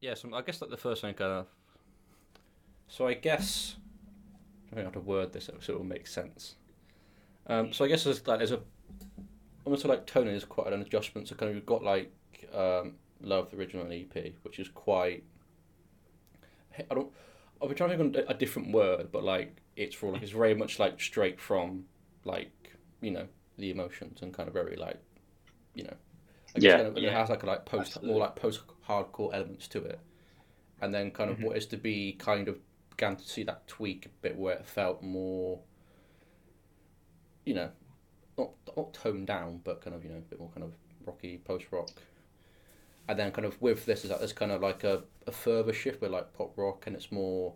yeah, so I guess like the first thing of. So I guess I don't know how to word this so it will make sense. Um, so I guess there's like there's a almost like tone is quite an adjustment. So kind of you've got like um, Love the original EP, which is quite. I don't. I'll be trying to think of a different word, but like it's for like it's very much like straight from like you know the emotions and kind of very like you know. I guess Yeah. kind of, and Yeah, it has like a like post absolutely. more like post hardcore elements to it, and then kind of Mhm. what is to be kind of began to see that tweak a bit where it felt more. You know, not not toned down, but kind of you know a bit more kind of rocky post rock. And then kind of with this is that there's kind of like a, a further shift with like pop rock and it's more.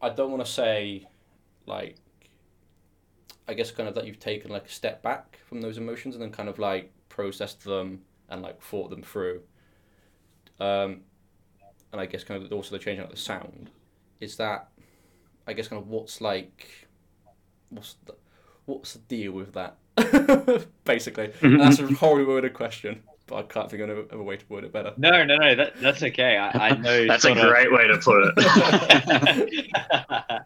I don't want to say, like. I guess kind of that you've taken like a step back from those emotions and then kind of like processed them and like thought them through. Um, and I guess kind of also the changing of the sound is that, I guess kind of what's like, what's the, what's the deal with that? Basically, And that's a horribly worded question, but I can't think of a, of a way to word it better. No, no, no. That, that's okay. I, I know. That's a sort of- great way to put it.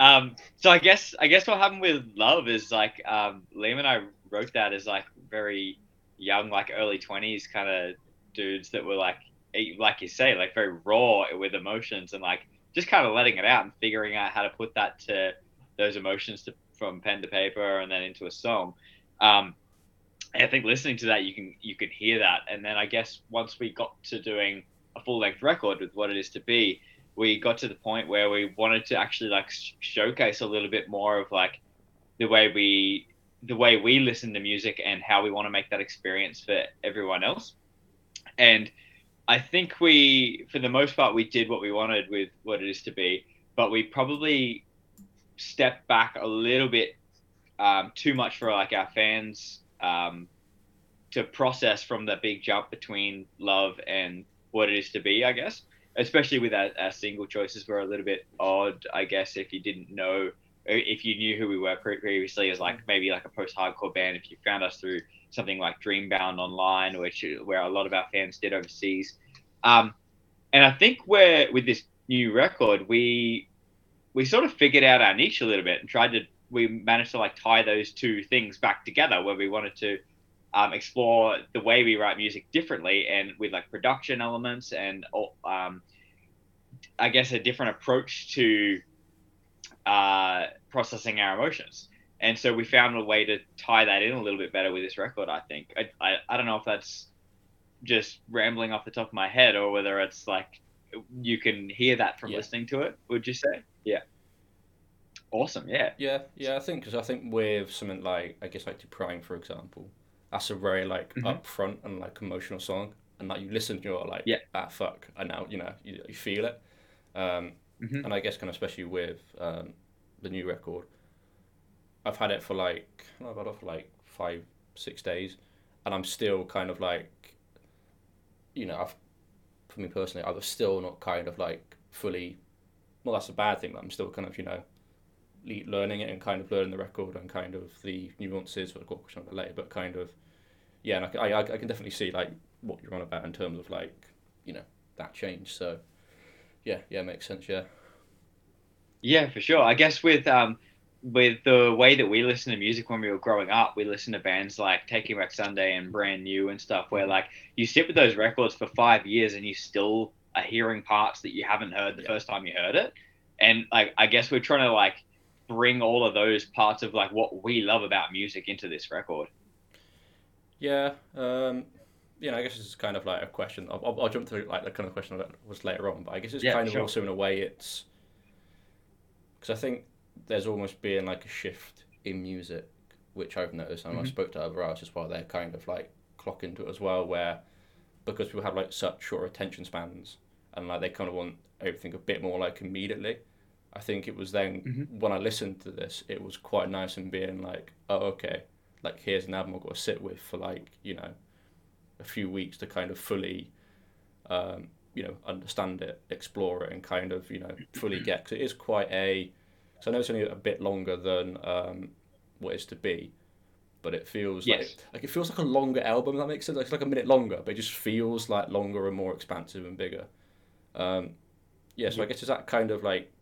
um, so I guess I guess what happened with love is like um, Liam and I wrote that as like very young, like early twenties kind of dudes that were like like you say, like very raw with emotions and like just kind of letting it out and figuring out how to put that to those emotions to, from pen to paper and then into a song. Um, I think listening to that, you can you can hear that, and then I guess once we got to doing a full length record with what it is to be, we got to the point where we wanted to actually like sh- showcase a little bit more of like the way we the way we listen to music and how we want to make that experience for everyone else. And I think we, for the most part, we did what we wanted with what it is to be, but we probably stepped back a little bit um, too much for like our fans um, to process from the big jump between love and what it is to be, I guess. Especially with our, our single choices were a little bit odd, I guess, if you didn't know, if you knew who we were previously as like maybe like a post-hardcore band, if you found us through something like Dreambound Online, which where a lot of our fans did overseas. Um, and I think where with this new record, we we sort of figured out our niche a little bit and tried to we managed to like tie those two things back together where we wanted to um, explore the way we write music differently and with like production elements and um, I guess a different approach to uh, processing our emotions. And so we found a way to tie that in a little bit better with this record. I think I, I, I don't know if that's just rambling off the top of my head or whether it's like you can hear that from Yeah. listening to it. Would you say? Yeah. Awesome. Yeah. Yeah, yeah, I think because I think with something like I guess like to Prime for example, that's a very like Mhm. upfront and like emotional song, and like you listen, to you're like, Yeah. ah, fuck, I now you know you, you feel it, um, Mhm. and I guess kind of especially with um, the new record, I've had it for like I don't know, I've had it for like five six days, and I'm still kind of like, you know, I've for me personally, I was still not kind of like fully. Well, that's a bad thing, but I'm still kind of you know learning it and kind of learning the record and kind of the nuances. We'll talk about later, but kind of yeah, and I, I, I can definitely see like what you're on about in terms of like you know that change. So yeah, yeah, makes sense. Yeah, Yeah, for sure. I guess with um with the way that we listen to music when we were growing up, we listened to bands like Taking Back Sunday and Brand New and stuff where like you sit with those records for five years and you still are hearing parts that you haven't heard the Yeah. first time you heard it. And like I guess we're trying to like bring all of those parts of like what we love about music into this record. yeah. Um, you know, I guess it's kind of like a question. I'll, I'll, I'll jump to like the kind of question that was later on, but I guess it's Yeah, kind of sure. also in a way it's because I think there's almost been like a shift in music, which I've noticed, and I Mhm. spoke to other artists while they're kind of like clock into it as well, where because people have like such short attention spans and like they kind of want everything a bit more like immediately. I think it was then Mhm. when I listened to this, it was quite nice and being like, oh okay, like here's an album I've got to sit with for like you know a few weeks to kind of fully um, you know understand it, explore it, and kind of you know fully get because it is quite a. So I know it's only a bit longer than um, what is to be, but it feels Yes. like like it feels like a longer album. If that makes sense. Like, it's like a minute longer, but it just feels like longer and more expansive and bigger. Um, yeah, so I guess is that kind of like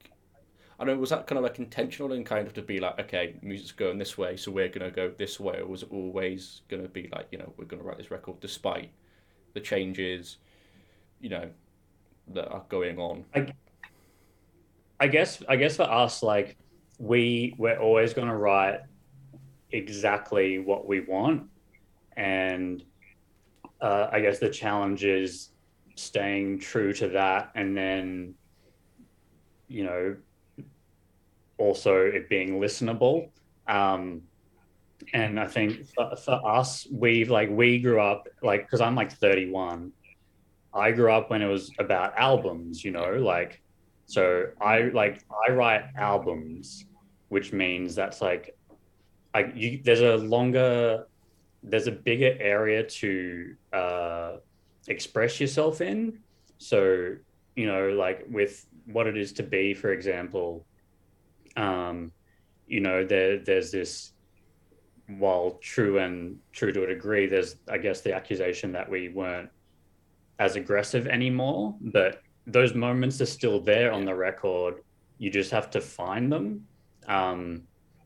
I don't know, was that kind of like intentional and kind of to be like, okay, music's going this way, so we're gonna go this way, or was it always gonna be like, you know, we're gonna write this record despite the changes, you know, that are going on. I guess I guess for us, like we we're always gonna write exactly what we want, and uh, I guess the challenge is staying true to that, and then you know also it being listenable. Um, and I think for, for us, we like we grew up like because I'm like 31. I grew up when it was about albums, you know, like so I like I write albums, which means that's like like you, there's a longer there's a bigger area to uh, express yourself in. So you know, like with what it is to be, for example, um, you know, there there's this while true and true to a degree, there's I guess the accusation that we weren't as aggressive anymore, but those moments are still there on the record. You just have to find them. Um,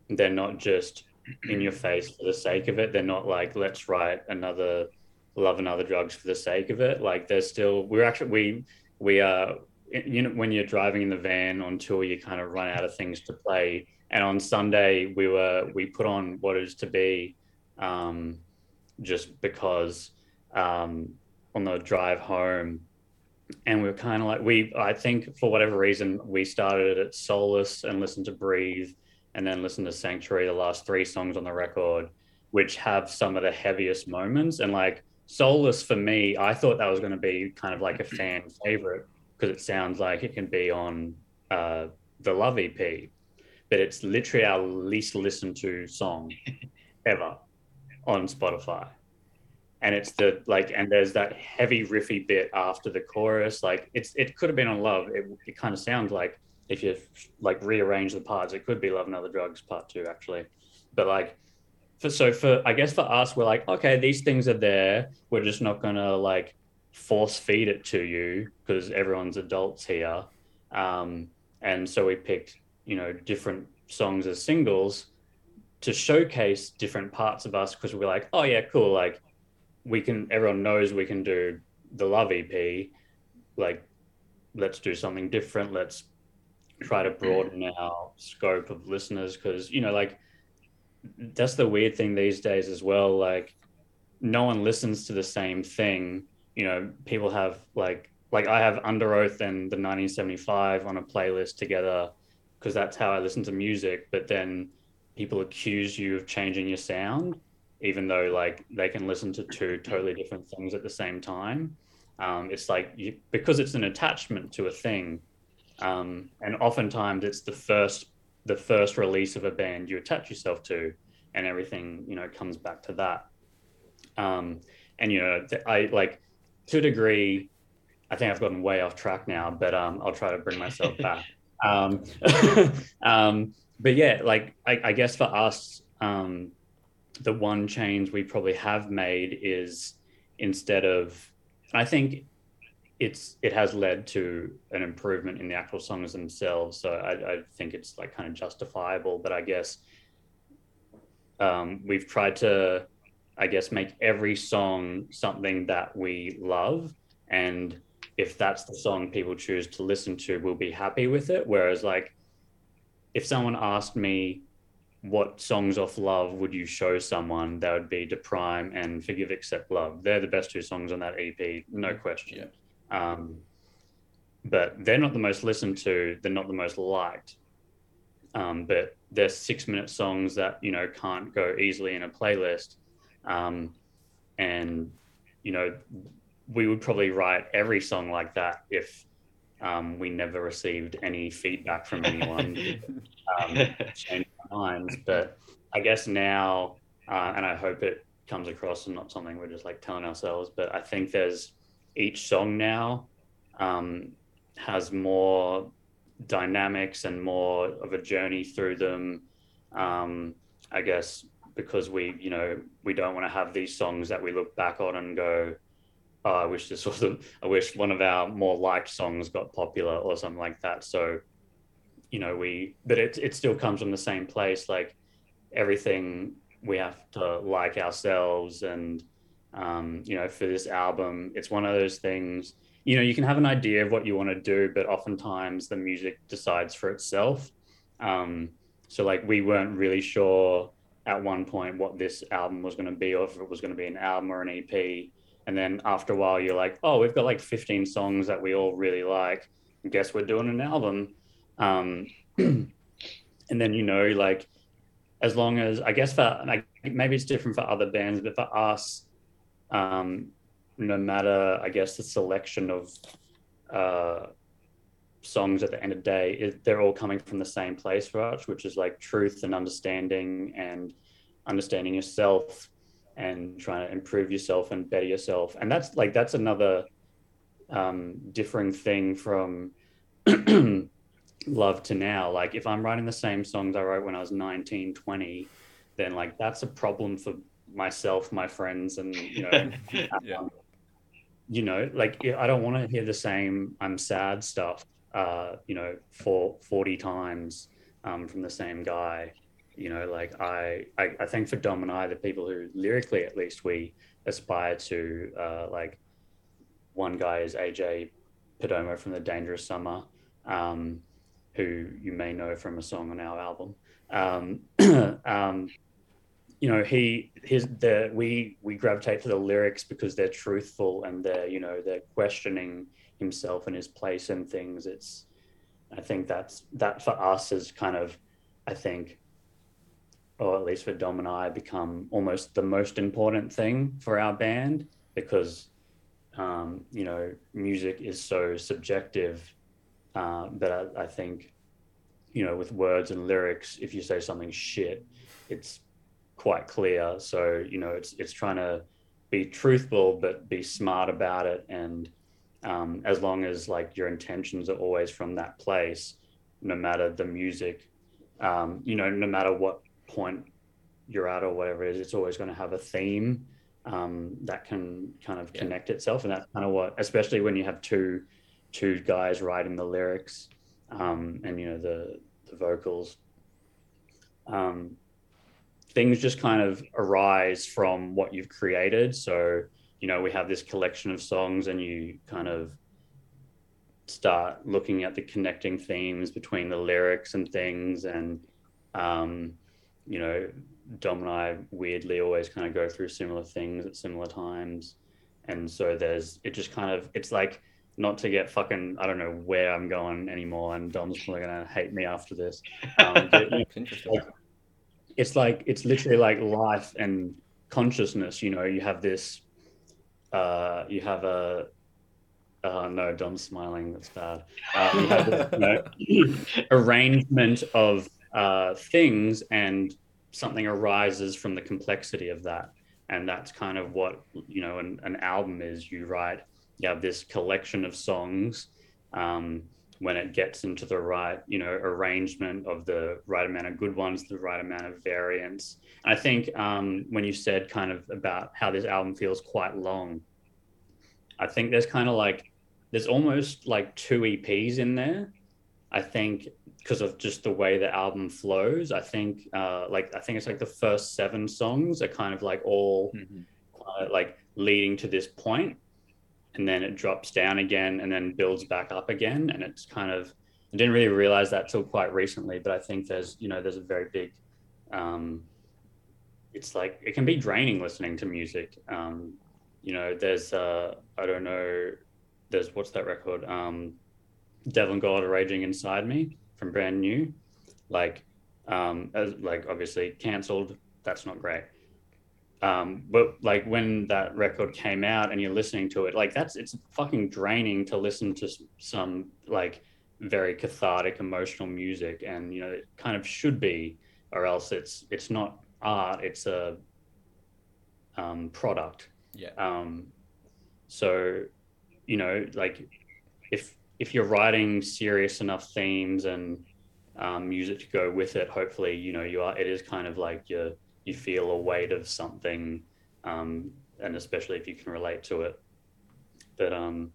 they're not just in your face for the sake of it. They're not like let's write another love and other drugs for the sake of it. Like there's still we're actually we we are you know when you're driving in the van on tour you kind of run out of things to play. And on sunday we were we put on what is to be um, just because um, on the drive home. And we were kind of like we i think for whatever reason we started at solace and listened to breathe and then listened to sanctuary the last three songs on the record which have some of the heaviest moments. And like solace for me i thought that was going to be kind of like a fan favorite because it sounds like it can be on uh, the Love EP, but it's literally our least listened to song ever on Spotify. And it's the like, and there's that heavy riffy bit after the chorus. Like, it's it could have been on Love. It, it kind of sounds like if you like rearrange the parts, it could be Love and Other Drugs Part Two, actually. But like, for so for I guess for us, we're like, okay, these things are there. We're just not gonna like force feed it to you because everyone's adults here. Um, and so we picked, you know, different songs as singles to showcase different parts of us because we're like, oh yeah, cool. Like we can, everyone knows we can do the Love EP. Like, let's do something different. Let's try to broaden our scope of listeners because, you know, like that's the weird thing these days as well. Like, no one listens to the same thing you know, people have like like I have Underoath and the 1975 on a playlist together because that's how I listen to music. But then people accuse you of changing your sound, even though like they can listen to two totally different things at the same time. Um, it's like you, because it's an attachment to a thing, um, and oftentimes it's the first the first release of a band you attach yourself to, and everything you know comes back to that. Um, and you know, I like to a degree, I think I've gotten way off track now, but um, I'll try to bring myself back. Um, um, but yeah, like I, I guess for us, um, the one change we probably have made is instead of, I think it's it has led to an improvement in the actual songs themselves. So I, I think it's like kind of justifiable. But I guess um, we've tried to I guess, make every song something that we love. And if that's the song people choose to listen to, we'll be happy with it. Whereas, like, if someone asked me, what songs off love would you show someone that would be "To Prime" and forgive accept love they're the best two songs on that ep no question yeah. um, but they're not the most listened to they're not the most liked um, but they're six minute songs that you know can't go easily in a playlist um, and, you know, we would probably write every song like that if um, we never received any feedback from anyone um, change our minds. But I guess now, uh, and I hope it comes across and not something we're just like telling ourselves, but I think there's each song now um, has more dynamics and more of a journey through them. Um, I guess because we you know we don't want to have these songs that we look back on and go oh, i wish this was i wish one of our more liked songs got popular or something like that. So you know we but it, it still comes from the same place like everything we have to like ourselves and um, you know for this album it's one of those things you know you can have an idea of what you want to do but oftentimes the music decides for itself. Um, so like we weren't really sure at one point what this album was going to be or if it was going to be an album or an ep and then after a while you're like oh we've got like 15 songs that we all really like. Guess we're doing an album. Um, and then you know like as long as i guess for like maybe it's different for other bands but for us um, no matter i guess the selection of uh, songs at the end of the day it, they're all coming from the same place for us which is like truth and understanding and understanding yourself and trying to improve yourself and better yourself. And that's like that's another um, differing thing from love to now. Like if i'm writing the same songs i wrote when i was 19 20 then like that's a problem for myself my friends and you know Yeah. um, you know like i don't want to hear the same i'm sad stuff uh you know for 40 times um from the same guy. You know like i i, I think for dom and i the people who lyrically at least we aspire to uh like one guy is aj Perdomo from the dangerous summer um who you may know from a song on our album. Um um you know he his the we we gravitate to the lyrics because they're truthful and they're you know they're questioning himself and his place in things it's i think that's that for us is kind of i think or at least for dom and i become almost the most important thing for our band because um, you know music is so subjective uh, but I, I think you know with words and lyrics if you say something shit it's quite clear. So you know, it's it's trying to be truthful but be smart about it, and um, as long as like your intentions are always from that place, no matter the music, um, you know, no matter what point you're at or whatever it is, it's always going to have a theme um, that can kind of Yeah. connect itself, and that's kind of what, especially when you have two two guys writing the lyrics um, and you know the the vocals. Um, things just kind of arise from what you've created. So, you know, we have this collection of songs, and you kind of start looking at the connecting themes between the lyrics and things. And, um, you know, Dom and I weirdly always kind of go through similar things at similar times. And so there's, it just kind of, it's like, not to get fucking, I don't know where I'm going anymore, and Dom's probably gonna hate me after this. Um, but, you know, It's interesting. it's like it's literally like life and consciousness you know you have this uh you have a uh no dom's smiling that's bad. Um, you have this, you know, arrangement of uh things and something arises from the complexity of that. And that's kind of what you know an, an album is. You write you have this collection of songs um when it gets into the right, you know, arrangement of the right amount of good ones, the right amount of variance. I think um, when you said kind of about how this album feels quite long, I think there's kind of like there's almost like two EPs in there. I think because of just the way the album flows. I think uh, like I think it's like the first seven songs are kind of like all Mhm. uh, like leading to this point and then it drops down again and then builds back up again. And it's kind of i didn't really realize that till quite recently but i think there's you know there's a very big um it's like it can be draining listening to music. Um you know there's uh i don't know there's what's that record? Um devil and god are raging inside me from brand new. Like um as, like obviously cancelled that's not great um but like when that record came out and you're listening to it like that's it's fucking draining to listen to some like very cathartic emotional music and you know it kind of should be or else it's it's not art it's a um product Yeah. um so you know like if if you're writing serious enough themes and um, music to go with it hopefully you know you are it is kind of like you're you feel a weight of something, um, and especially if you can relate to it. But um,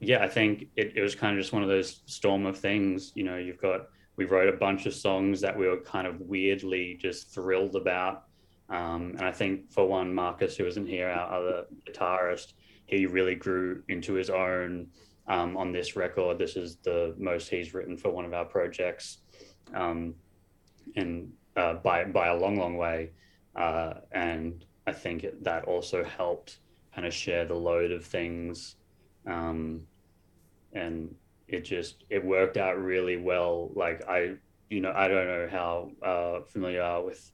yeah, I think it, it was kind of just one of those storm of things. You know, you've got we wrote a bunch of songs that we were kind of weirdly just thrilled about. Um, and I think for one, Marcus, who isn't here, our other guitarist, he really grew into his own um, on this record. This is the most he's written for one of our projects, um, and uh, by by a long, long way. Uh, and I think that also helped kind of share the load of things, um, and it just it worked out really well. Like I, you know, I don't know how uh, familiar you are with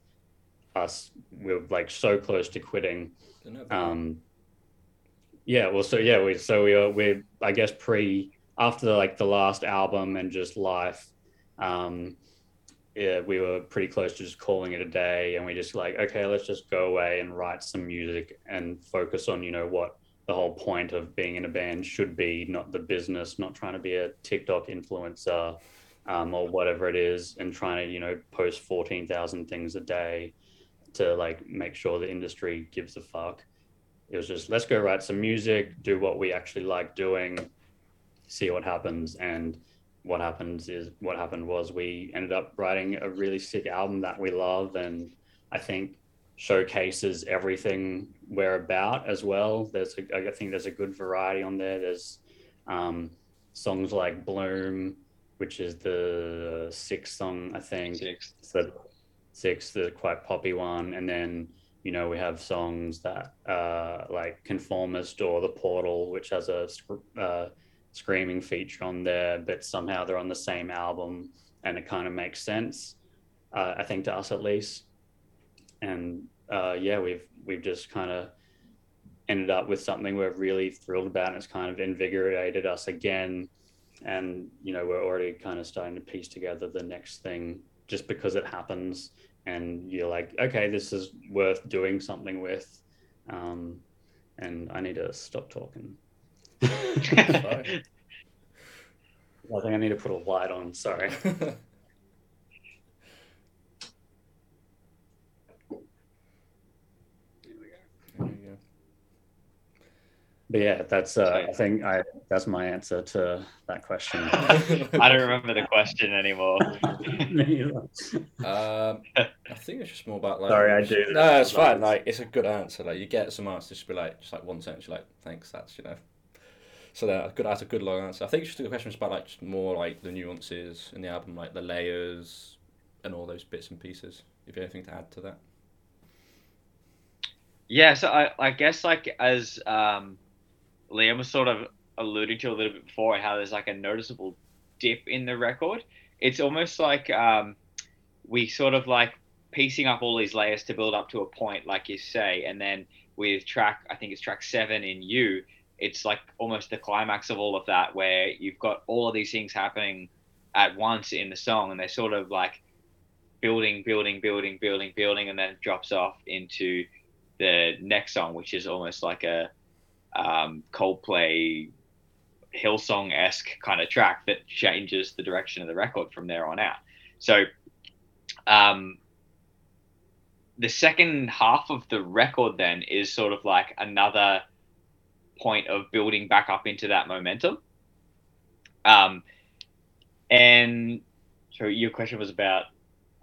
us. We're like so close to quitting. Um, yeah, well, so yeah, we so we are we I guess pre after like the last album and just life. Um, yeah, we were pretty close to just calling it a day, and we just like, okay, let's just go away and write some music and focus on, you know, what the whole point of being in a band should be, not the business, not trying to be a TikTok influencer um, or whatever it is, and trying to, you know, post fourteen thousand things a day to like make sure the industry gives a fuck. It was just let's go write some music, do what we actually like doing, see what happens, and what happens is what happened was we ended up writing a really sick album that we love and I think showcases everything we're about as well. There's a, I think there's a good variety on there. There's um, songs like Bloom, which is the sixth song I think. Sixth. So sixth, the quite poppy one, and then you know we have songs that uh, like Conformist or The Portal, which has a uh, screaming feature on there, but somehow they're on the same album, and it kind of makes sense. Uh, I think to us at least, and uh, yeah, we've we've just kind of ended up with something we're really thrilled about, and it's kind of invigorated us again. And you know, we're already kind of starting to piece together the next thing, just because it happens, and you're like, okay, this is worth doing something with. Um, and I need to stop talking. I think I need to put a light on. Sorry. But yeah, that's uh, I think I that's my answer to that question. I don't remember the question anymore. um, I think it's just more about like. Sorry, I do. No, it's fine. Like it's a good answer. Like you get some answers, just be like, just like one sentence. You're like, thanks. That's you know. So that good. That's a good long answer. I think just the question is about like just more like the nuances in the album, like the layers and all those bits and pieces. If you have anything to add to that. Yeah, so I, I guess like as um, Liam was sort of alluding to a little bit before, how there's like a noticeable dip in the record. It's almost like um, we sort of like piecing up all these layers to build up to a point, like you say, and then with track, I think it's track seven in You, it's like almost the climax of all of that, where you've got all of these things happening at once in the song, and they're sort of like building, building, building, building, building, and then it drops off into the next song, which is almost like a um, Coldplay Hillsong esque kind of track that changes the direction of the record from there on out. So, um, the second half of the record then is sort of like another point of building back up into that momentum. Um, and so your question was about,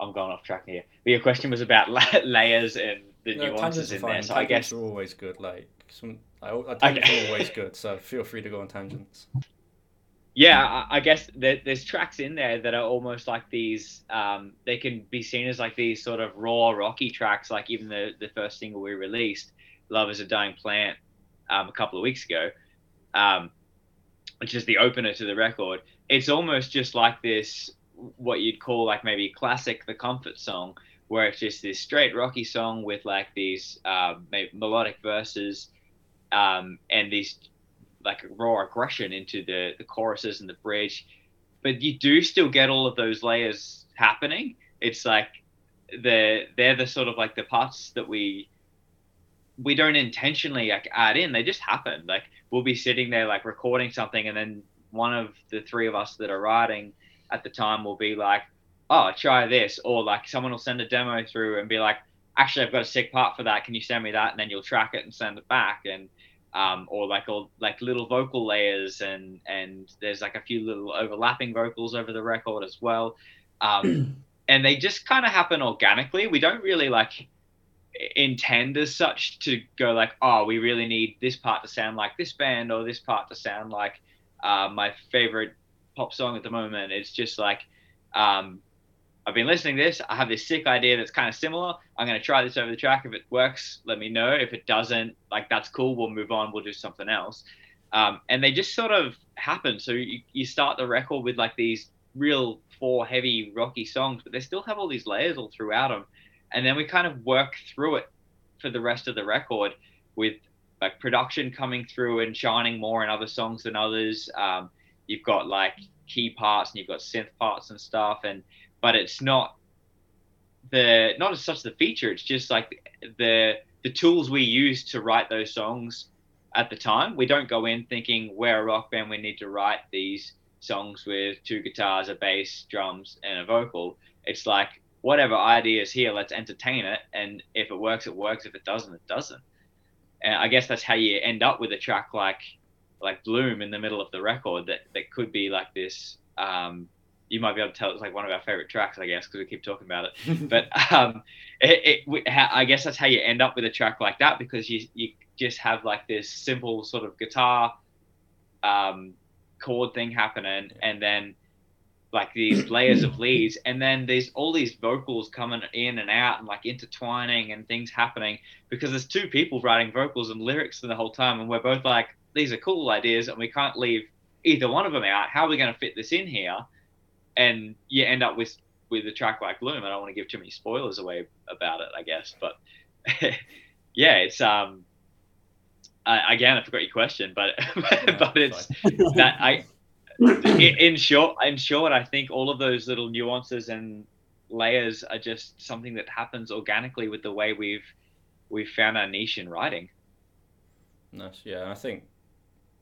I'm going off track here, but your question was about layers and the no, nuances in there. So I guess are always good. Like some I, I think okay. it's always good, so feel free to go on tangents. Yeah, I, I guess there, there's tracks in there that are almost like these. Um, they can be seen as like these sort of raw, rocky tracks. Like even the the first single we released, "Love Is a Dying Plant," um, a couple of weeks ago, um, which is the opener to the record. It's almost just like this, what you'd call like maybe classic, the comfort song, where it's just this straight rocky song with like these uh, melodic verses um, and these like raw aggression into the the choruses and the bridge, but you do still get all of those layers happening. It's like the they're the sort of like the parts that we we don't intentionally like add in; they just happen. Like we'll be sitting there like recording something, and then one of the three of us that are writing at the time will be like, "Oh, try this," or like someone will send a demo through and be like, actually I've got a sick part for that. Can you send me that? And then you'll track it and send it back. And um, or like all like little vocal layers and and there's like a few little overlapping vocals over the record as well. Um, and they just kind of happen organically. We don't really like intend as such to go like, oh, we really need this part to sound like this band or this part to sound like uh, my favorite pop song at the moment. It's just like um, I've been listening to this. I have this sick idea that's kind of similar. I'm going to try this over the track. If it works, let me know. If it doesn't, like that's cool. We'll move on. We'll do something else. Um, and they just sort of happen. So you, you start the record with like these real four heavy rocky songs, but they still have all these layers all throughout them. And then we kind of work through it for the rest of the record with like production coming through and shining more in other songs than others. Um, you've got like key parts and you've got synth parts and stuff and but it's not the not as such the feature. It's just like the the tools we use to write those songs at the time. We don't go in thinking we're a rock band we need to write these songs with two guitars a bass drums and a vocal. It's like whatever idea is here let's entertain it. And if it works it works. If it doesn't it doesn't. And i guess that's how you end up with a track like like bloom in the middle of the record that that could be like this um, you might be able to tell it's like one of our favorite tracks, I guess, because we keep talking about it. but um, it, it, I guess that's how you end up with a track like that because you you just have like this simple sort of guitar um, chord thing happening, and then like these layers of leads, and then there's all these vocals coming in and out and like intertwining and things happening because there's two people writing vocals and lyrics for the whole time, and we're both like, these are cool ideas, and we can't leave either one of them out. How are we going to fit this in here? And you end up with with a track like Bloom. I don't want to give too many spoilers away about it, I guess, but yeah, it's um. I, again, I forgot your question, but but it's that I. In short, in short, I think all of those little nuances and layers are just something that happens organically with the way we've we've found our niche in writing. Nice, yeah. I think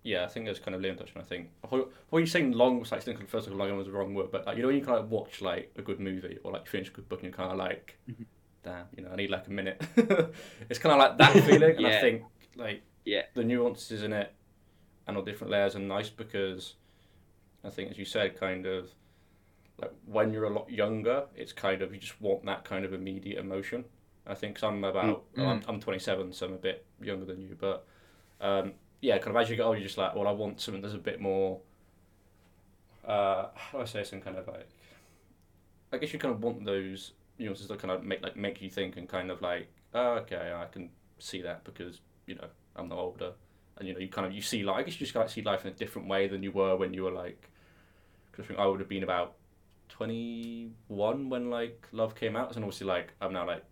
yeah, I think there's kind of Liam touched on. I think what you're saying long was like thinking first of all long was the wrong word, but like you know when you kind of watch like a good movie or like finish a good book and you're kind of like, mm-hmm. damn, you know, I need like a minute. it's kind of like that feeling, and. I think like yeah, the nuances in it and all different layers are nice because I think as you said, kind of like when you're a lot younger, it's kind of you just want that kind of immediate emotion. I think cause I'm about mm-hmm. well, I'm, I'm 27, so I'm a bit younger than you, but. Um, yeah, kind of as you get older, you're just like, well, I want something that's a bit more. Uh, how do I say some kind of like? I guess you kind of want those nuances that kind of make like make you think and kind of like, oh, okay, I can see that because you know I'm not older, and you know you kind of you see life. I guess you just kind of see life in a different way than you were when you were like. Because I think I would have been about twenty one when like Love came out, and obviously like I'm now like.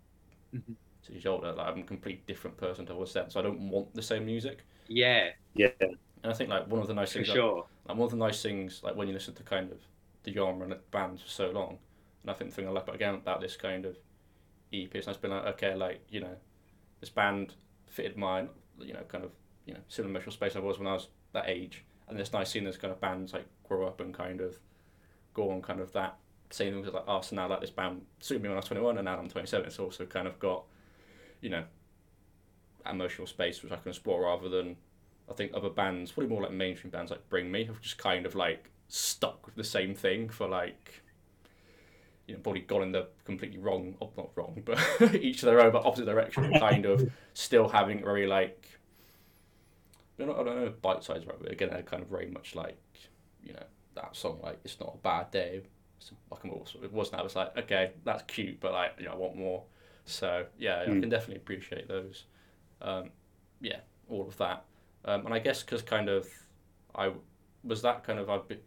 Mm-hmm. Six years older, like I'm a complete different person to I was then, so I don't want the same music. Yeah. Yeah. And I think like one of the nice things, for sure. Like, one of the nice things, like when you listen to kind of the genre and the bands for so long, and I think the thing I like again about this kind of EP is I've been like, okay, like you know, this band fitted my, you know, kind of you know similar emotional space I was when I was that age, and it's nice seeing those kind of bands like grow up and kind of go on kind of that same things like oh so now like this band suited me when I was 21 and now I'm 27 it's also kind of got you know emotional space which I can explore rather than I think other bands, probably more like mainstream bands like Bring Me, have just kind of like stuck with the same thing for like you know, probably gone in the completely wrong, not wrong, but each of their own, but opposite direction, kind of still having very like, I don't know, bite size right, but again, they're kind of very much like, you know, that song, like, it's not a bad day. It's like, it wasn't, I was like, okay, that's cute, but like, you know, I want more. So, yeah, mm. I hmm. can definitely appreciate those um, yeah, all of that. Um, and I guess because kind of I was that kind of I've been,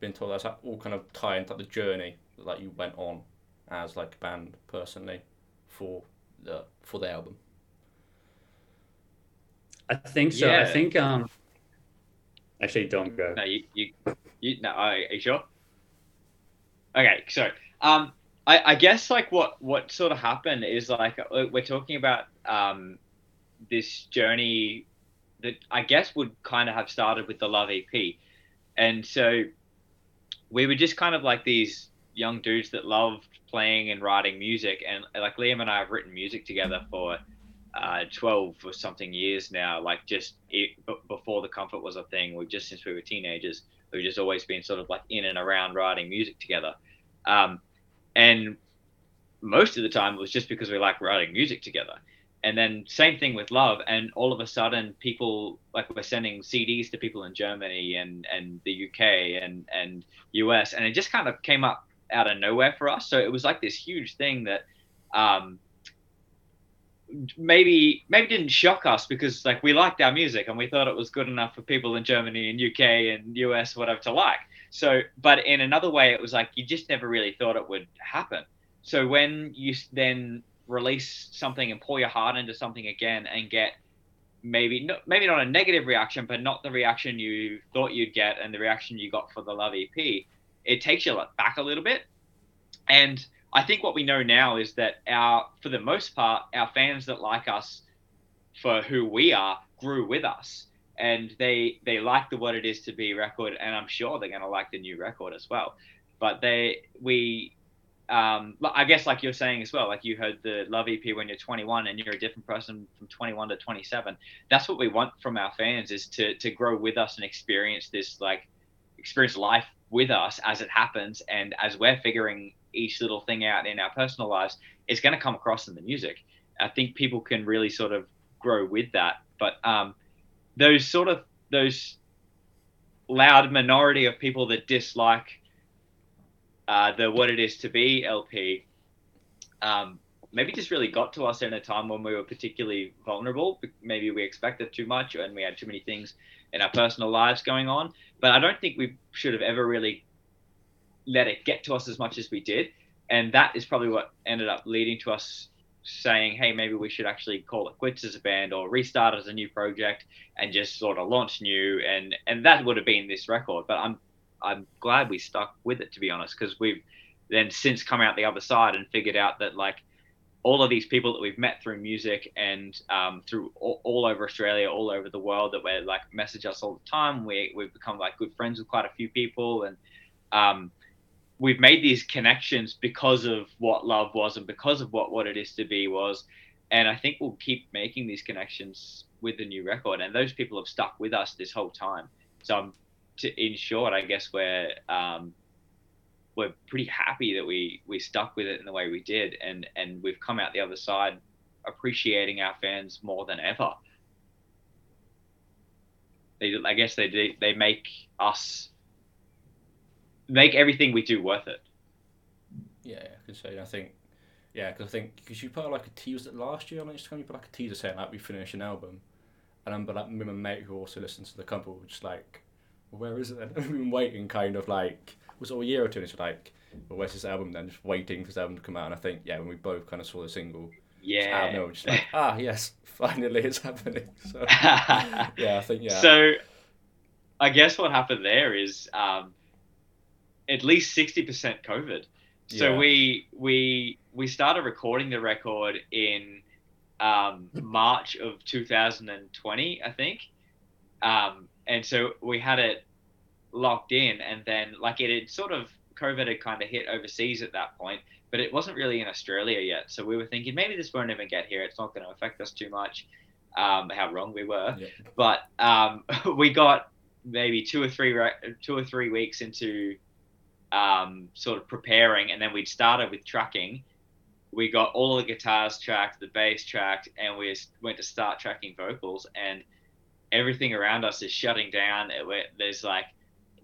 been told that's all kind of tie into the journey that like, you went on as like a band personally for the for the album. I think so. Yeah. I think um actually don't go. No, you you, you no. Are you sure? Okay, so um, I I guess like what what sort of happened is like uh, we're talking about um this journey that I guess would kind of have started with the Love EP. And so we were just kind of like these young dudes that loved playing and writing music, and like Liam and I have written music together for uh, 12 or something years now. Like just it, before the comfort was a thing, we've just since we were teenagers, we've just always been sort of like in and around writing music together. Um, and most of the time it was just because we like writing music together and then same thing with love and all of a sudden people like we're sending cds to people in germany and and the uk and and us and it just kind of came up out of nowhere for us so it was like this huge thing that um maybe maybe didn't shock us because like we liked our music and we thought it was good enough for people in germany and uk and us whatever to like so but in another way it was like you just never really thought it would happen so when you then release something and pour your heart into something again and get maybe not, maybe not a negative reaction, but not the reaction you thought you'd get and the reaction you got for the Love EP, it takes you back a little bit. And I think what we know now is that our, for the most part, our fans that like us for who we are grew with us, and they they like the what it is to be record, and I'm sure they're going to like the new record as well. But they we um, I guess like you're saying as well, like you heard the Love EP when you're 21 and you're a different person from 21 to 27. That's what we want from our fans is to to grow with us and experience this like experience life with us as it happens and as we're figuring each little thing out in our personal lives, is going to come across in the music. I think people can really sort of grow with that, but um, those sort of those loud minority of people that dislike uh, the What It Is to Be LP um, maybe just really got to us in a time when we were particularly vulnerable. Maybe we expected too much and we had too many things in our personal lives going on. But I don't think we should have ever really let it get to us as much as we did. And that is probably what ended up leading to us saying, hey, maybe we should actually call it quits as a band or restart as a new project and just sort of launch new. And, and that would have been this record. But I'm I'm glad we stuck with it to be honest, because we've then since come out the other side and figured out that like all of these people that we've met through music and um, through all, all, over Australia, all over the world that we're like message us all the time. We we've become like good friends with quite a few people, and um, we've made these connections because of what love was and because of what what it is to be was. And I think we'll keep making these connections with the new record, and those people have stuck with us this whole time. So I'm to, in short, I guess we're um, we're pretty happy that we we stuck with it in the way we did, and and we've come out the other side appreciating our fans more than ever. They, I guess they they make us make everything we do worth it. Yeah, I can say. I think, yeah, because I think because you put like a teaser last year on Instagram, you put like a teaser saying like we finished an album, and I'm but like my mate who also listens to the couple was just like where is it then? We've been waiting kind of like, was it a year or two? And it's like, well, where's this album then? Just waiting for this album to come out. And I think, yeah, when we both kind of saw the single, yeah, out just like, ah, yes, finally it's happening. So, yeah, I think, yeah. So, I guess what happened there is um, at least 60% COVID. So yeah. we we we started recording the record in um, March of 2020, I think. Um, and so we had it locked in, and then like it had sort of COVID had kind of hit overseas at that point, but it wasn't really in Australia yet. So we were thinking maybe this won't even get here. It's not going to affect us too much. Um, how wrong we were, yeah. but um, we got maybe two or three two or three weeks into um, sort of preparing, and then we'd started with tracking. We got all the guitars tracked, the bass tracked, and we went to start tracking vocals. And everything around us is shutting down. It, there's like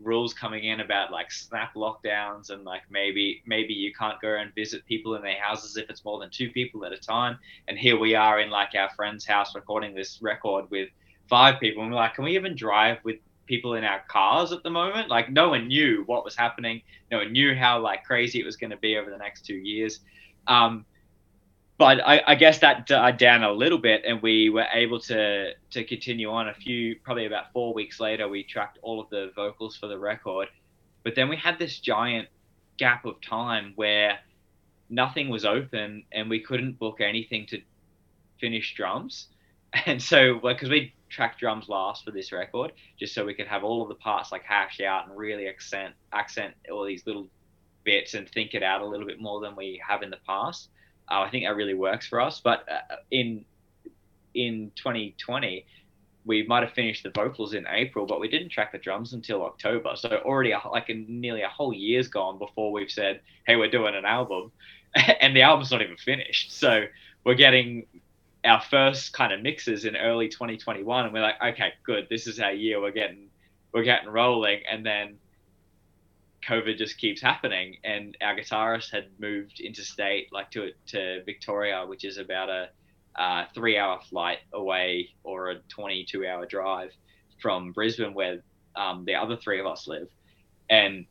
rules coming in about like snap lockdowns and like maybe maybe you can't go and visit people in their houses if it's more than two people at a time. And here we are in like our friend's house recording this record with five people. And we're like, can we even drive with people in our cars at the moment? Like no one knew what was happening. No one knew how like crazy it was going to be over the next two years. Um, but I, I, guess that died down a little bit, and we were able to to continue on. A few, probably about four weeks later, we tracked all of the vocals for the record. But then we had this giant gap of time where nothing was open, and we couldn't book anything to finish drums. And so, because we tracked drums last for this record, just so we could have all of the parts like hashed out and really accent accent all these little bits and think it out a little bit more than we have in the past. Uh, I think that really works for us. But uh, in in 2020, we might have finished the vocals in April, but we didn't track the drums until October. So already a, like a, nearly a whole year's gone before we've said, "Hey, we're doing an album," and the album's not even finished. So we're getting our first kind of mixes in early 2021, and we're like, "Okay, good. This is our year. We're getting we're getting rolling." And then COVID just keeps happening, and our guitarist had moved interstate, like to to Victoria, which is about a uh, three hour flight away or a 22 hour drive from Brisbane, where um, the other three of us live, and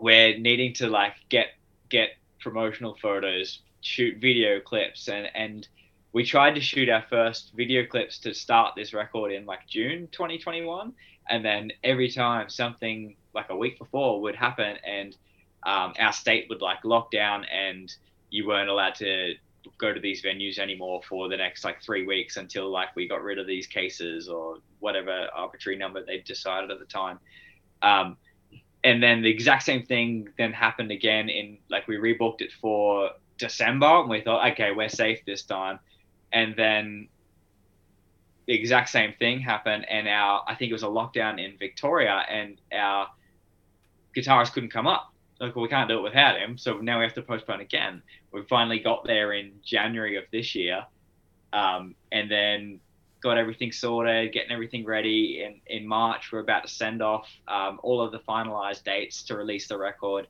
we're needing to like get get promotional photos, shoot video clips, and and we tried to shoot our first video clips to start this record in like June 2021, and then every time something like a week before would happen, and um, our state would like lock down, and you weren't allowed to go to these venues anymore for the next like three weeks until like we got rid of these cases or whatever arbitrary number they decided at the time. Um, and then the exact same thing then happened again in like we rebooked it for December and we thought, okay, we're safe this time. And then the exact same thing happened and our I think it was a lockdown in Victoria and our guitarist couldn't come up. Like well, we can't do it without him so now we have to postpone again. We finally got there in january of this year um, and then got everything sorted getting everything ready. In, in march we're about to send off um, all of the finalized dates to release the record.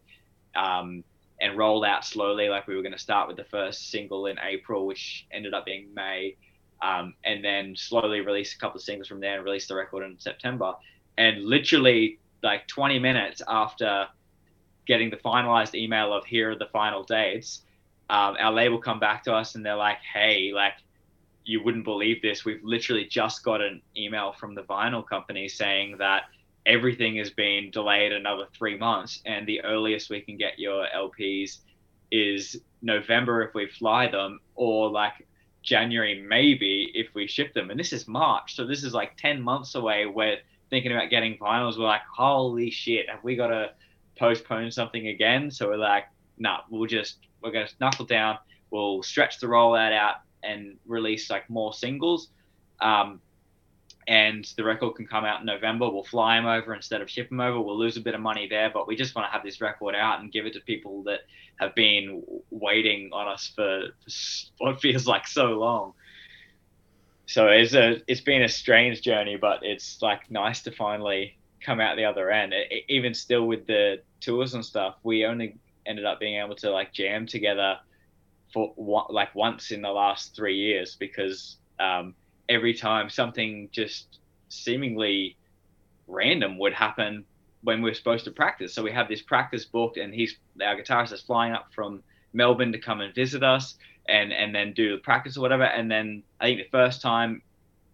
Um, and roll out slowly like we were going to start with the first single in april which ended up being may um, and then slowly release a couple of singles from there and release the record in september and literally like 20 minutes after getting the finalized email of here are the final dates, um, our label come back to us and they're like, hey, like you wouldn't believe this. We've literally just got an email from the vinyl company saying that everything has been delayed another three months, and the earliest we can get your LPs is November if we fly them, or like January maybe if we ship them. And this is March, so this is like ten months away. We're thinking about getting vinyls. We're like, holy shit, have we got to postpone something again. So we're like, nah, we'll just we're gonna knuckle down. We'll stretch the rollout out and release like more singles. Um, and the record can come out in November. We'll fly them over instead of ship them over. We'll lose a bit of money there, but we just want to have this record out and give it to people that have been waiting on us for, what feels like so long. So it's a it's been a strange journey, but it's like nice to finally come out the other end. It, even still with the tours and stuff, we only ended up being able to like jam together for like once in the last three years because um, every time something just seemingly random would happen when we are supposed to practice. So we have this practice booked, and he's our guitarist is flying up from Melbourne to come and visit us and and then do the practice or whatever. And then I think the first time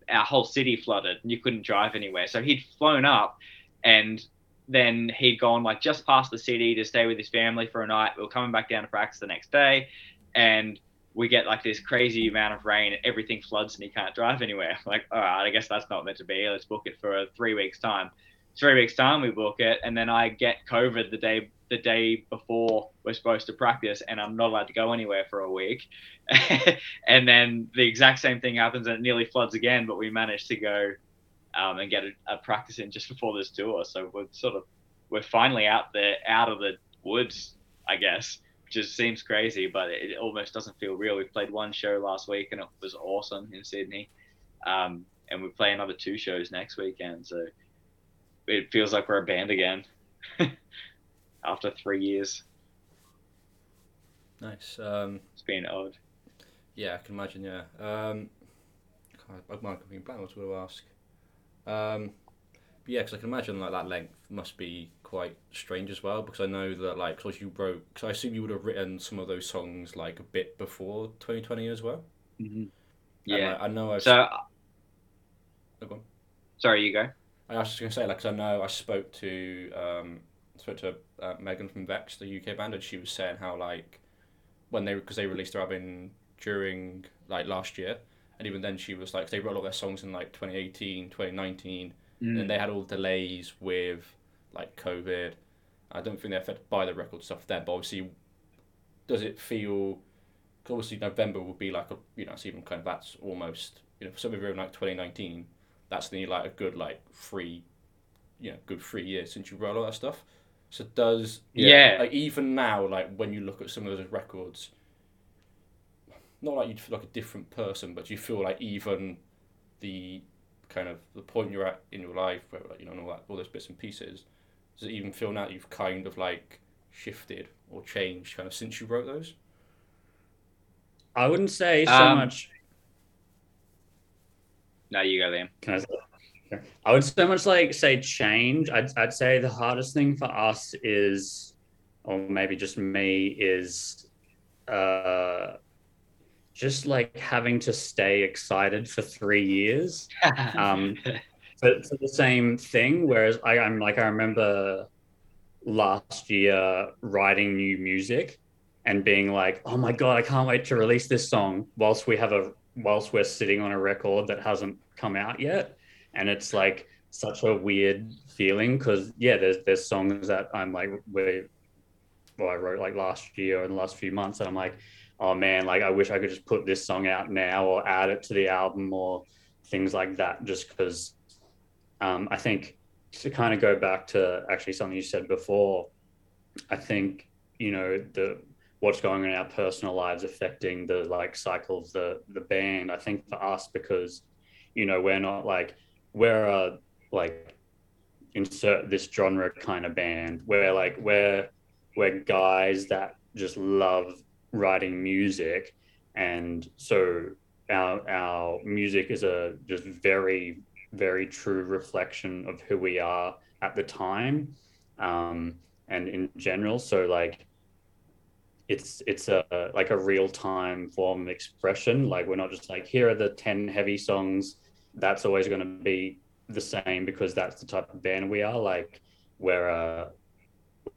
our whole city flooded and you couldn't drive anywhere. So he'd flown up and then he'd gone like just past the city to stay with his family for a night. We were coming back down to practice the next day, and we get like this crazy amount of rain and everything floods and he can't drive anywhere. Like, all right, I guess that's not meant to be. Let's book it for three weeks time. Three weeks time we book it, and then I get COVID the day the day before we're supposed to practice, and I'm not allowed to go anywhere for a week. and then the exact same thing happens, and it nearly floods again, but we managed to go um, and get a, a, practice in just before this tour. So we're sort of we're finally out there, out of the woods, I guess, just seems crazy, but it, it almost doesn't feel real. We played one show last week and it was awesome in Sydney, um, and we play another two shows next weekend. So it feels like we're a band again after three years. Nice. Um, it's been odd. Yeah, I can imagine. Yeah. Um, I might have been blank. What to ask? Um, yeah, because I can imagine like that length must be quite strange as well. Because I know that like, cause you wrote, because I assume you would have written some of those songs like a bit before 2020 as well. Mm-hmm. Yeah, like, I know. I've so, oh, sorry, you go. I was just gonna say, like, cause I know I spoke to um, spoke to uh, Megan from Vex, the UK band, and she was saying how like when they because they released their album during like last year, and even then she was like they wrote a lot of their songs in like 2018 2019 mm. and they had all delays with like covid I don't think they're affected by the record stuff then. But obviously, does it feel? Cause obviously, November will be like a you know, it's even kind of that's almost you know, for some of you in like twenty nineteen, that's nearly like a good like three, you know, good three years since you wrote all that stuff. So does Yeah. like even now like when you look at some of those records, not like you feel like a different person, but you feel like even the kind of the point you're at in your life, where like, you know, and all that, all those bits and pieces, does it even feel now that you've kind of like shifted or changed kind of since you wrote those? I wouldn't say so Um, much. No, you go, Liam. Can I say? I would so much like say change. I'd, I'd say the hardest thing for us is, or maybe just me, is uh, just like having to stay excited for three years um, for, for the same thing. Whereas I, I'm like, I remember last year writing new music and being like, oh my God, I can't wait to release this song whilst we have a, whilst we're sitting on a record that hasn't come out yet. And it's like such a weird feeling because, yeah, there's, there's songs that I'm like, where, well, I wrote like last year or in the last few months, and I'm like, oh man, like I wish I could just put this song out now or add it to the album or things like that, just because um, I think to kind of go back to actually something you said before, I think, you know, the what's going on in our personal lives affecting the like cycle of the the band. I think for us because, you know, we're not like we're a like insert this genre kind of band. We're like we're we're guys that just love writing music and so our our music is a just very very true reflection of who we are at the time um, and in general. So like it's it's a like a real time form of expression. Like we're not just like here are the 10 heavy songs. That's always going to be the same because that's the type of band we are. Like we're uh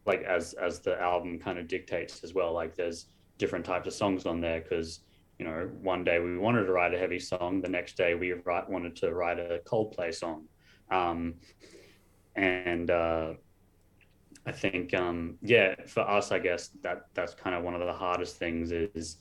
like as as the album kind of dictates as well like there's different types of songs on there because you know one day we wanted to write a heavy song the next day we write, wanted to write a coldplay song. Um, and uh, i think um, yeah for us i guess that that's kind of one of the hardest things is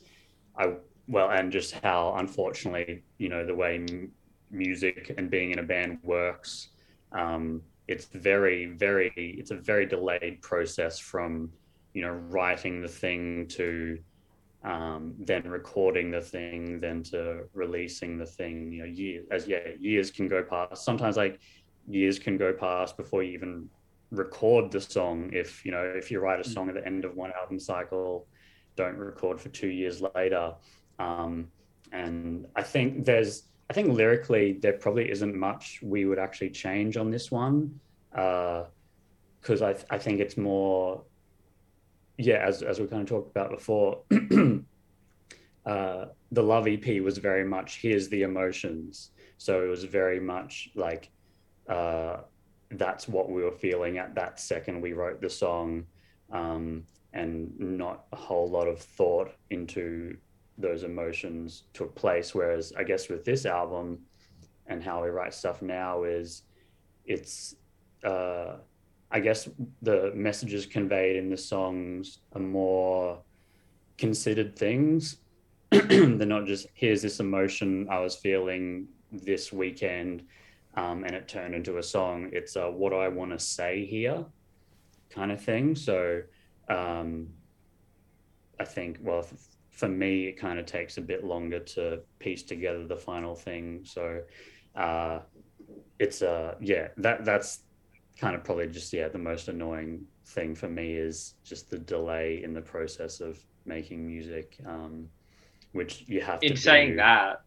i well and just how unfortunately you know the way m- music and being in a band works um, it's very very it's a very delayed process from you know writing the thing to um, then recording the thing then to releasing the thing you know years as yeah years can go past. Sometimes like years can go past before you even record the song. If you know if you write a song at the end of one album cycle don't record for two years later. Um, and i think there's i think lyrically there probably isn't much we would actually change on this one because I, I think it's more yeah as, as we kind of talked about before uh, the love ep was very much here's the emotions. So it was very much like uh, that's what we were feeling at that second we wrote the song um, and not a whole lot of thought into those emotions took place. Whereas i guess with this album and how we write stuff now is it's uh, I guess the messages conveyed in the songs are more considered things. They're not just here's this emotion I was feeling this weekend, um, and it turned into a song. It's a what I want to say here, kind of thing. So um, I think well f- for me it kind of takes a bit longer to piece together the final thing. So uh, it's uh yeah that that's kind of probably just yeah the most annoying thing for me is just the delay in the process of making music um which you have to in saying do. that,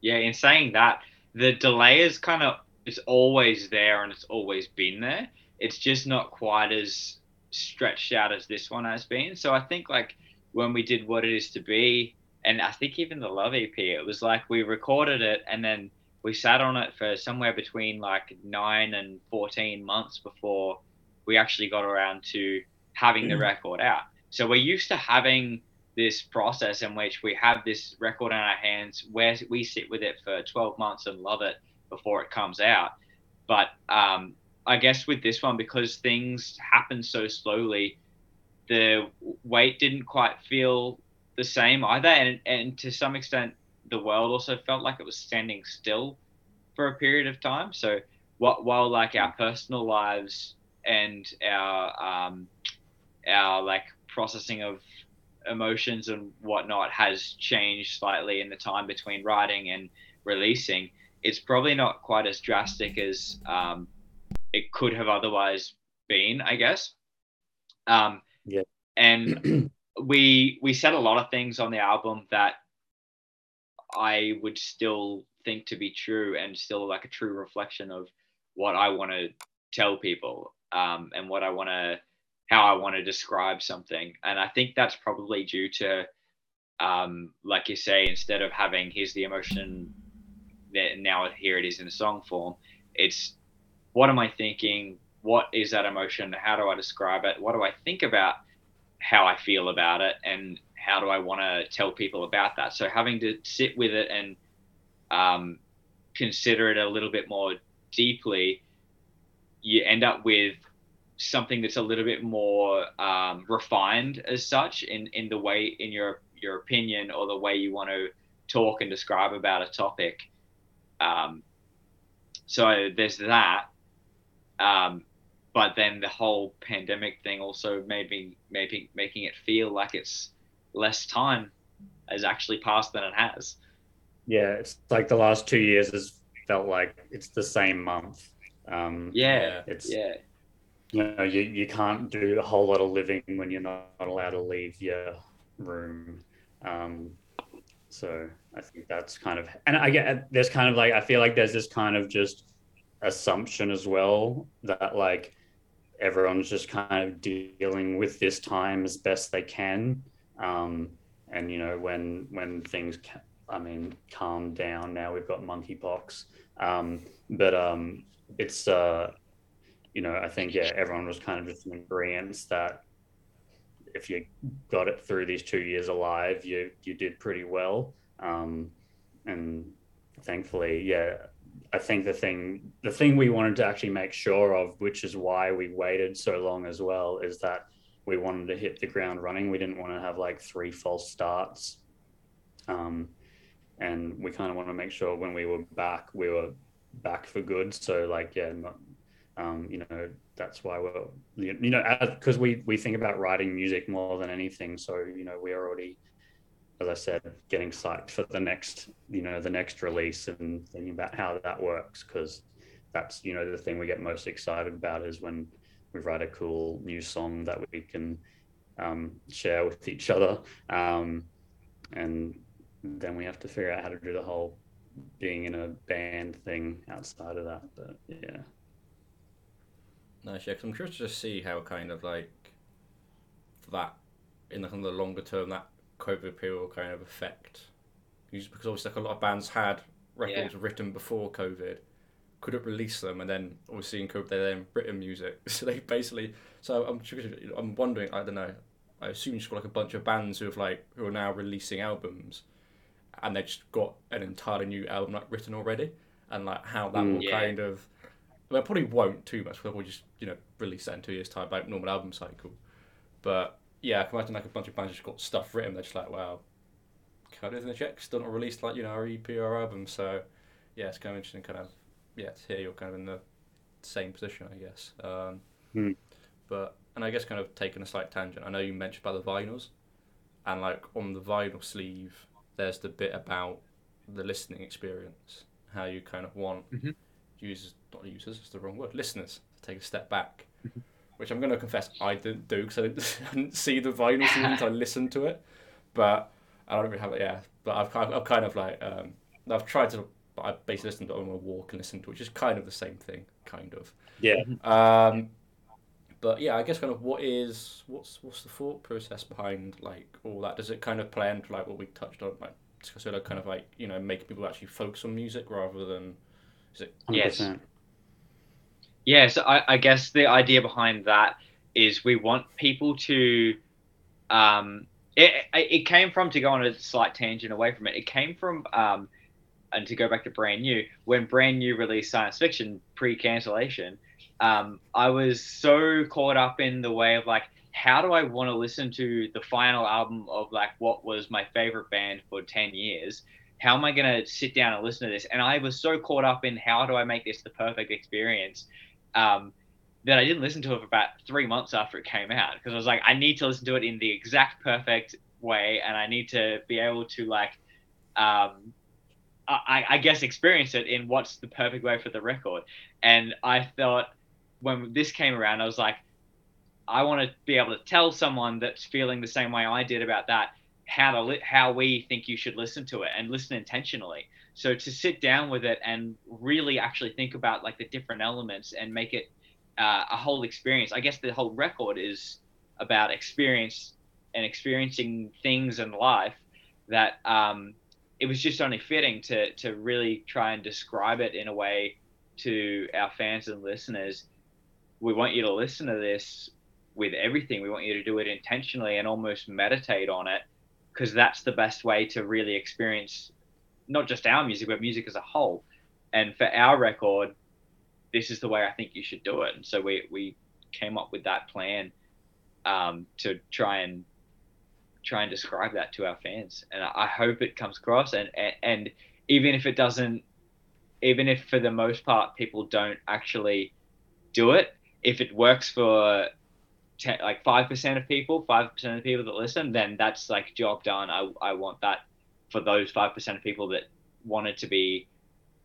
yeah, in saying that, the delay is kind of it's always there and it's always been there. It's just not quite as stretched out as this one has been. So I think like when we did what it is to be, and I think even the Love EP, it was like we recorded it and then we sat on it for somewhere between like nine and fourteen months before we actually got around to having the record out. So we're used to having this process in which we have this record in our hands where we sit with it for 12 months and love it before it comes out. But um, I guess with this one, because things happen so slowly, the weight didn't quite feel the same either, and and to some extent, the world also felt like it was standing still for a period of time. So what while like our personal lives and our um, our like processing of emotions and whatnot has changed slightly in the time between writing and releasing, it's probably not quite as drastic as um, it could have otherwise been, I guess. Um, Yeah. And we we said a lot of things on the album that I would still think to be true and still like a true reflection of what I want to tell people um, and what I want to how I want to describe something. And I think that's probably due to um, like you say, instead of having here's the emotion that now here it is in a song form, it's what am I thinking? What is that emotion? How do I describe it? What do I think about how I feel about it? And how do I want to tell people about that? So having to sit with it and um, consider it a little bit more deeply, you end up with something that's a little bit more um, refined as such in, in the way in your your opinion or the way you want to talk and describe about a topic. Um, so there's that. Um, but then the whole pandemic thing also made me maybe making it feel like it's less time has actually passed than it has. Yeah, it's like the last two years has felt like it's the same month. Um, Yeah, it's yeah, you know you, you can't do a whole lot of living when you're not allowed to leave your room. Um, so I think that's kind of and I get there's kind of like I feel like there's this kind of just assumption as well that like everyone's just kind of dealing with this time as best they can. Um, and you know when when things ca- I mean calm down now we've got monkeypox. Um, but um, it's uh, you know I think yeah everyone was kind of just in agreement that if you got it through these two years alive you you did pretty well. Um, and thankfully yeah I think the thing the thing we wanted to actually make sure of, which is why we waited so long as well, is that we wanted to hit the ground running. We didn't want to have like three false starts. Um, and we kind of want to make sure when we were back, we were back for good. So like, yeah, not, um, you know, that's why we're, you know, because we, we think about writing music more than anything. So, you know, we're already, as I said, getting psyched for the next, you know, the next release and thinking about how that works. Cause that's, you know, the thing we get most excited about is when we write a cool new song that we can um, share with each other. Um, and then we have to figure out how to do the whole being in a band thing outside of that. But yeah. Nice, yeah, 'cause I'm curious to just see how kind of like that in the, kind of the longer term that COVID period will kind of affect. Because obviously, like a lot of bands had records written before COVID, couldn't release them, and then obviously in COVID they then written music. So they basically. So I'm I'm wondering. I don't know. I assume you've got like a bunch of bands who have like who are now releasing albums, and they've just got an entirely new album like written already, and like how that Mm. will Yeah. kind of. Well, probably won't too much. We'll just you know release that in two years' time, like normal album cycle. But yeah, I can imagine like a bunch of bands just got stuff written. They're just like, wow, can I do this in the check? Still not released like you know our EP or album. So yeah, it's kind of interesting. Kind of yeah, hear you're kind of in the same position, I guess. Um, Hmm. But and I guess kind of taking a slight tangent. I know you mentioned about the vinyls, and like on the vinyl sleeve, there's the bit about the listening experience, how you kind of want Mhm. users, not users, it's the wrong word, listeners to take a step back. Which I'm going to confess I didn't do because I didn't, I didn't see the vinyl sleeve until I listened to it. But I don't really have it, yeah. But I've, kind- I've kind of like, um, I've tried to, but I basically listened to it on a walk and listen to it, which is kind of the same thing, kind of. Yeah. Um, but yeah, I guess kind of what is what's what's the thought process behind like all that? Does it kind of play into like what we touched on, like sort of kind of like you know making people actually focus on music rather than is it? 100%. Yeah, so I, I guess the idea behind that is we want people to. Um, it, it it came from to go on a slight tangent away from it. It came from um, and to go back to brand new when brand new released science fiction pre cancellation. um, I was so caught up in the way of like, how do I want to listen to the final album of like what was my favorite band for 10 years? How am I going to sit down and listen to this? And I was so caught up in how do I make this the perfect experience um, that I didn't listen to it for about three months after it came out because I was like, I need to listen to it in the exact perfect way and I need to be able to like, um, I, I guess experience it in what's the perfect way for the record. And I thought when this came around, I was like, I want to be able to tell someone that's feeling the same way I did about that how to li- how we think you should listen to it and listen intentionally. So to sit down with it and really actually think about like the different elements and make it uh, a whole experience. I guess the whole record is about experience and experiencing things in life that um, it was just only fitting to to really try and describe it in a way to our fans and listeners. We want you to listen to this with everything. We want you to do it intentionally and almost meditate on it because that's the best way to really experience not just our music, but music as a whole. And for our record, this is the way I think you should do it. And so we, we came up with that plan um, to try and try and describe that to our fans. And I hope it comes across. And, and, and even if it doesn't, even if for the most part people don't actually do it, if it works for 10, like five percent of people, five percent of the people that listen, then that's like job done. I I want that for those five percent of people that wanted to be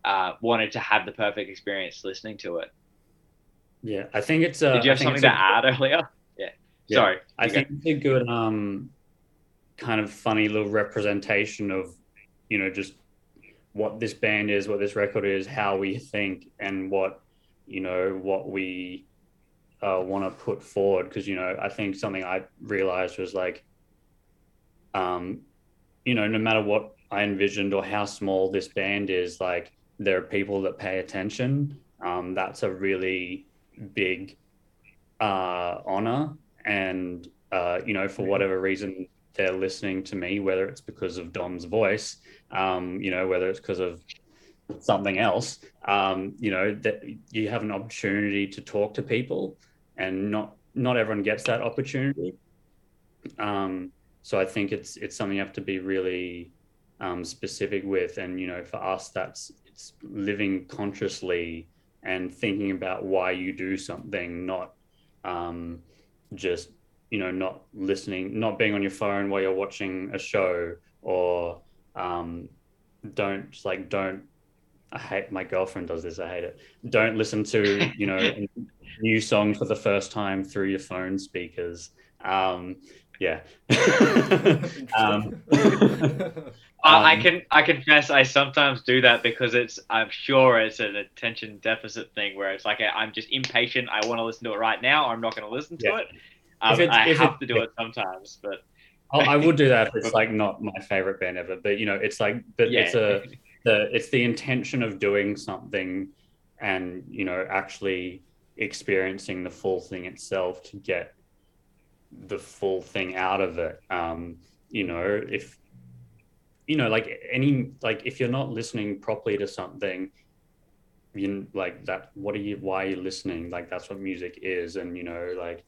uh, wanted to have the perfect experience listening to it. Yeah, I think it's. A, Did you have something to add earlier? Yeah. yeah. Sorry. I think go. it's a good um, kind of funny little representation of, you know, just what this band is, what this record is, how we think, and what, you know, what we uh, want to put forward. Because you know, I think something I realized was like, um, you know, no matter what I envisioned or how small this band is, like there are people that pay attention. Um, that's a really big uh, honor. And, uh, you know, for whatever reason, they're listening to me, whether it's because of Dom's voice, um, you know, whether it's because of something else, um, you know, that you have an opportunity to talk to people and not, not everyone gets that opportunity. Um, so I think it's, it's something you have to be really um, specific with. And, you know, for us, that's, it's living consciously and thinking about why you do something, not um, just you know not listening, not being on your phone while you're watching a show, or um, don't like don't. I hate my girlfriend does this. I hate it. Don't listen to you know new song for the first time through your phone speakers. Um, yeah. um, um, I can I confess I sometimes do that because it's I'm sure it's an attention deficit thing where it's like I'm just impatient. I want to listen to it right now, or I'm not going to listen to yeah. it. Um, I have to do it sometimes, but I will do that if it's like not my favorite band ever. But you know, it's like but yeah. it's a the it's the intention of doing something, and you know, actually experiencing the full thing itself to get the full thing out of it. Um, you know, if you know, like any like if you're not listening properly to something, you like that. What are you? Why are you listening? Like that's what music is, and you know, like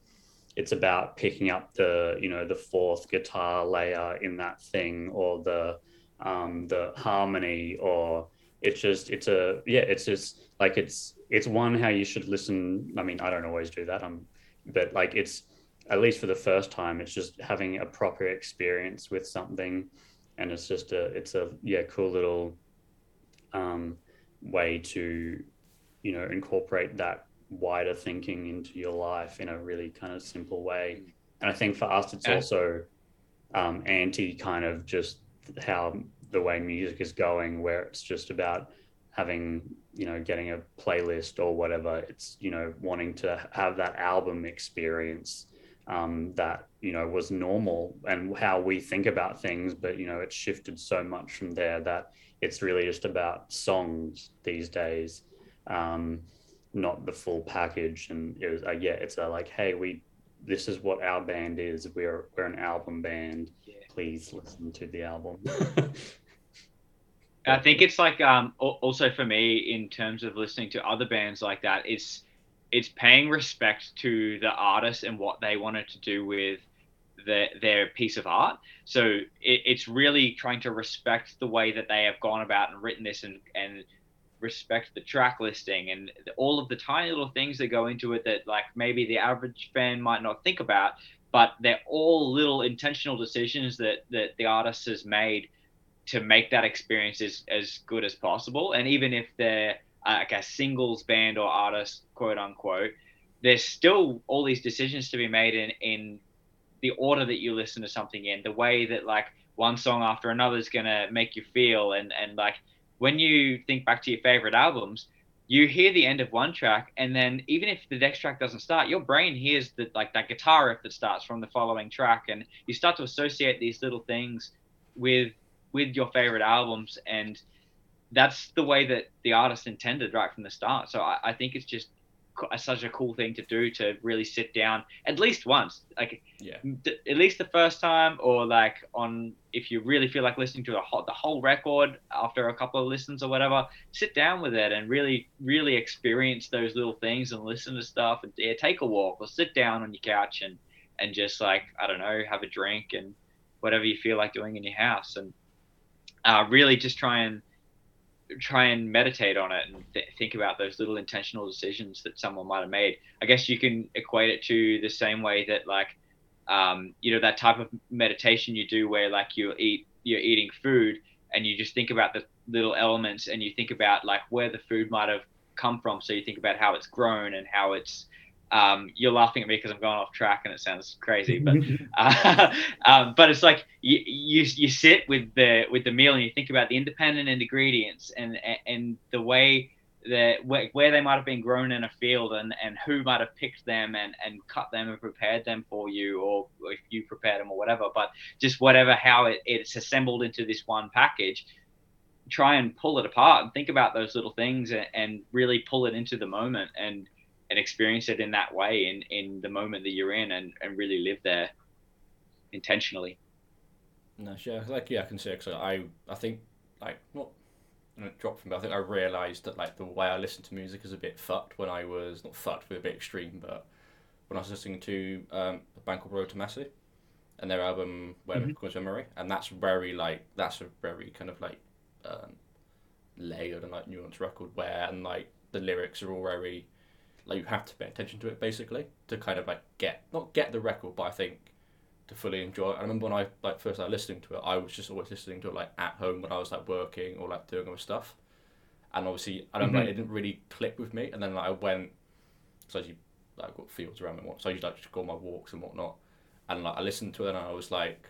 it's about picking up the you know the fourth guitar layer in that thing or the um, the harmony or it's just it's a yeah it's just like it's it's one how you should listen. I mean i don't always do that. I'm but like it's at least for the first time it's just having a proper experience with something. And it's just a it's a yeah cool little um, way to you know incorporate that wider thinking into your life in a really kind of simple way. And i think for us it's also um, anti kind of just how the way music is going where it's just about having you know getting a playlist or whatever. It's you know wanting to have that album experience um, that you know was normal and how we think about things but you know it's shifted so much from there that it's really just about songs these days. Um, not the full package and it was uh, yeah it's a like hey we this is what our band is we're we're an album band yeah. please listen to the album I think it's like um, also for me in terms of listening to other bands like that. It's it's paying respect to the artist and what they wanted to do with the, their piece of art. So it, it's really trying to respect the way that they have gone about and written this and, and respect the track listing and all of the tiny little things that go into it that like maybe the average fan might not think about, but they're all little intentional decisions that, that the artist has made to make that experience as, as good as possible. And even if they're uh, like a singles band or artist, quote unquote, there's still all these decisions to be made in, in the order that you listen to something in, the way that like one song after another is gonna make you feel, and and like when you think back to your favorite albums, you hear the end of one track, and then even if the next track doesn't start, your brain hears that like that guitar riff that starts from the following track, and you start to associate these little things with with your favorite albums, and that's the way that the artist intended right from the start. So I, I think it's just such a cool thing to do to really sit down at least once like yeah. at least the first time or like on if you really feel like listening to the whole, the whole record after a couple of listens or whatever sit down with it and really really experience those little things and listen to stuff and yeah, take a walk or sit down on your couch and and just like i don't know have a drink and whatever you feel like doing in your house and uh, really just try and try and meditate on it and th- think about those little intentional decisions that someone might have made. I guess you can equate it to the same way that like um, you know that type of meditation you do where like you eat you're eating food and you just think about the little elements and you think about like where the food might have come from so you think about how it's grown and how it's um, you're laughing at me because I'm going off track and it sounds crazy, but uh, um, but it's like you, you you sit with the with the meal and you think about the independent ingredients and and the way that where, where they might have been grown in a field and, and who might have picked them and, and cut them and prepared them for you or if you prepared them or whatever but just whatever how it, it's assembled into this one package try and pull it apart and think about those little things and, and really pull it into the moment and and experience it in that way in in the moment that you're in and and really live there intentionally no sure like yeah i can see it because i i think like not drop from but i think i realized that like the way i listen to music is a bit fucked when i was not fucked but a bit extreme but when i was listening to um a band called road to and their album where mm-hmm. memory and that's very like that's a very kind of like um layered and like nuanced record where and like the lyrics are all very like you have to pay attention to it basically to kind of like get not get the record, but I think to fully enjoy it. I remember when I like first started listening to it, I was just always listening to it like at home when I was like working or like doing other stuff. And obviously, I don't mm-hmm. like it didn't really click with me. And then like I went, so you like got fields around me, what so I used like just go on my walks and whatnot. And like I listened to it and I was like,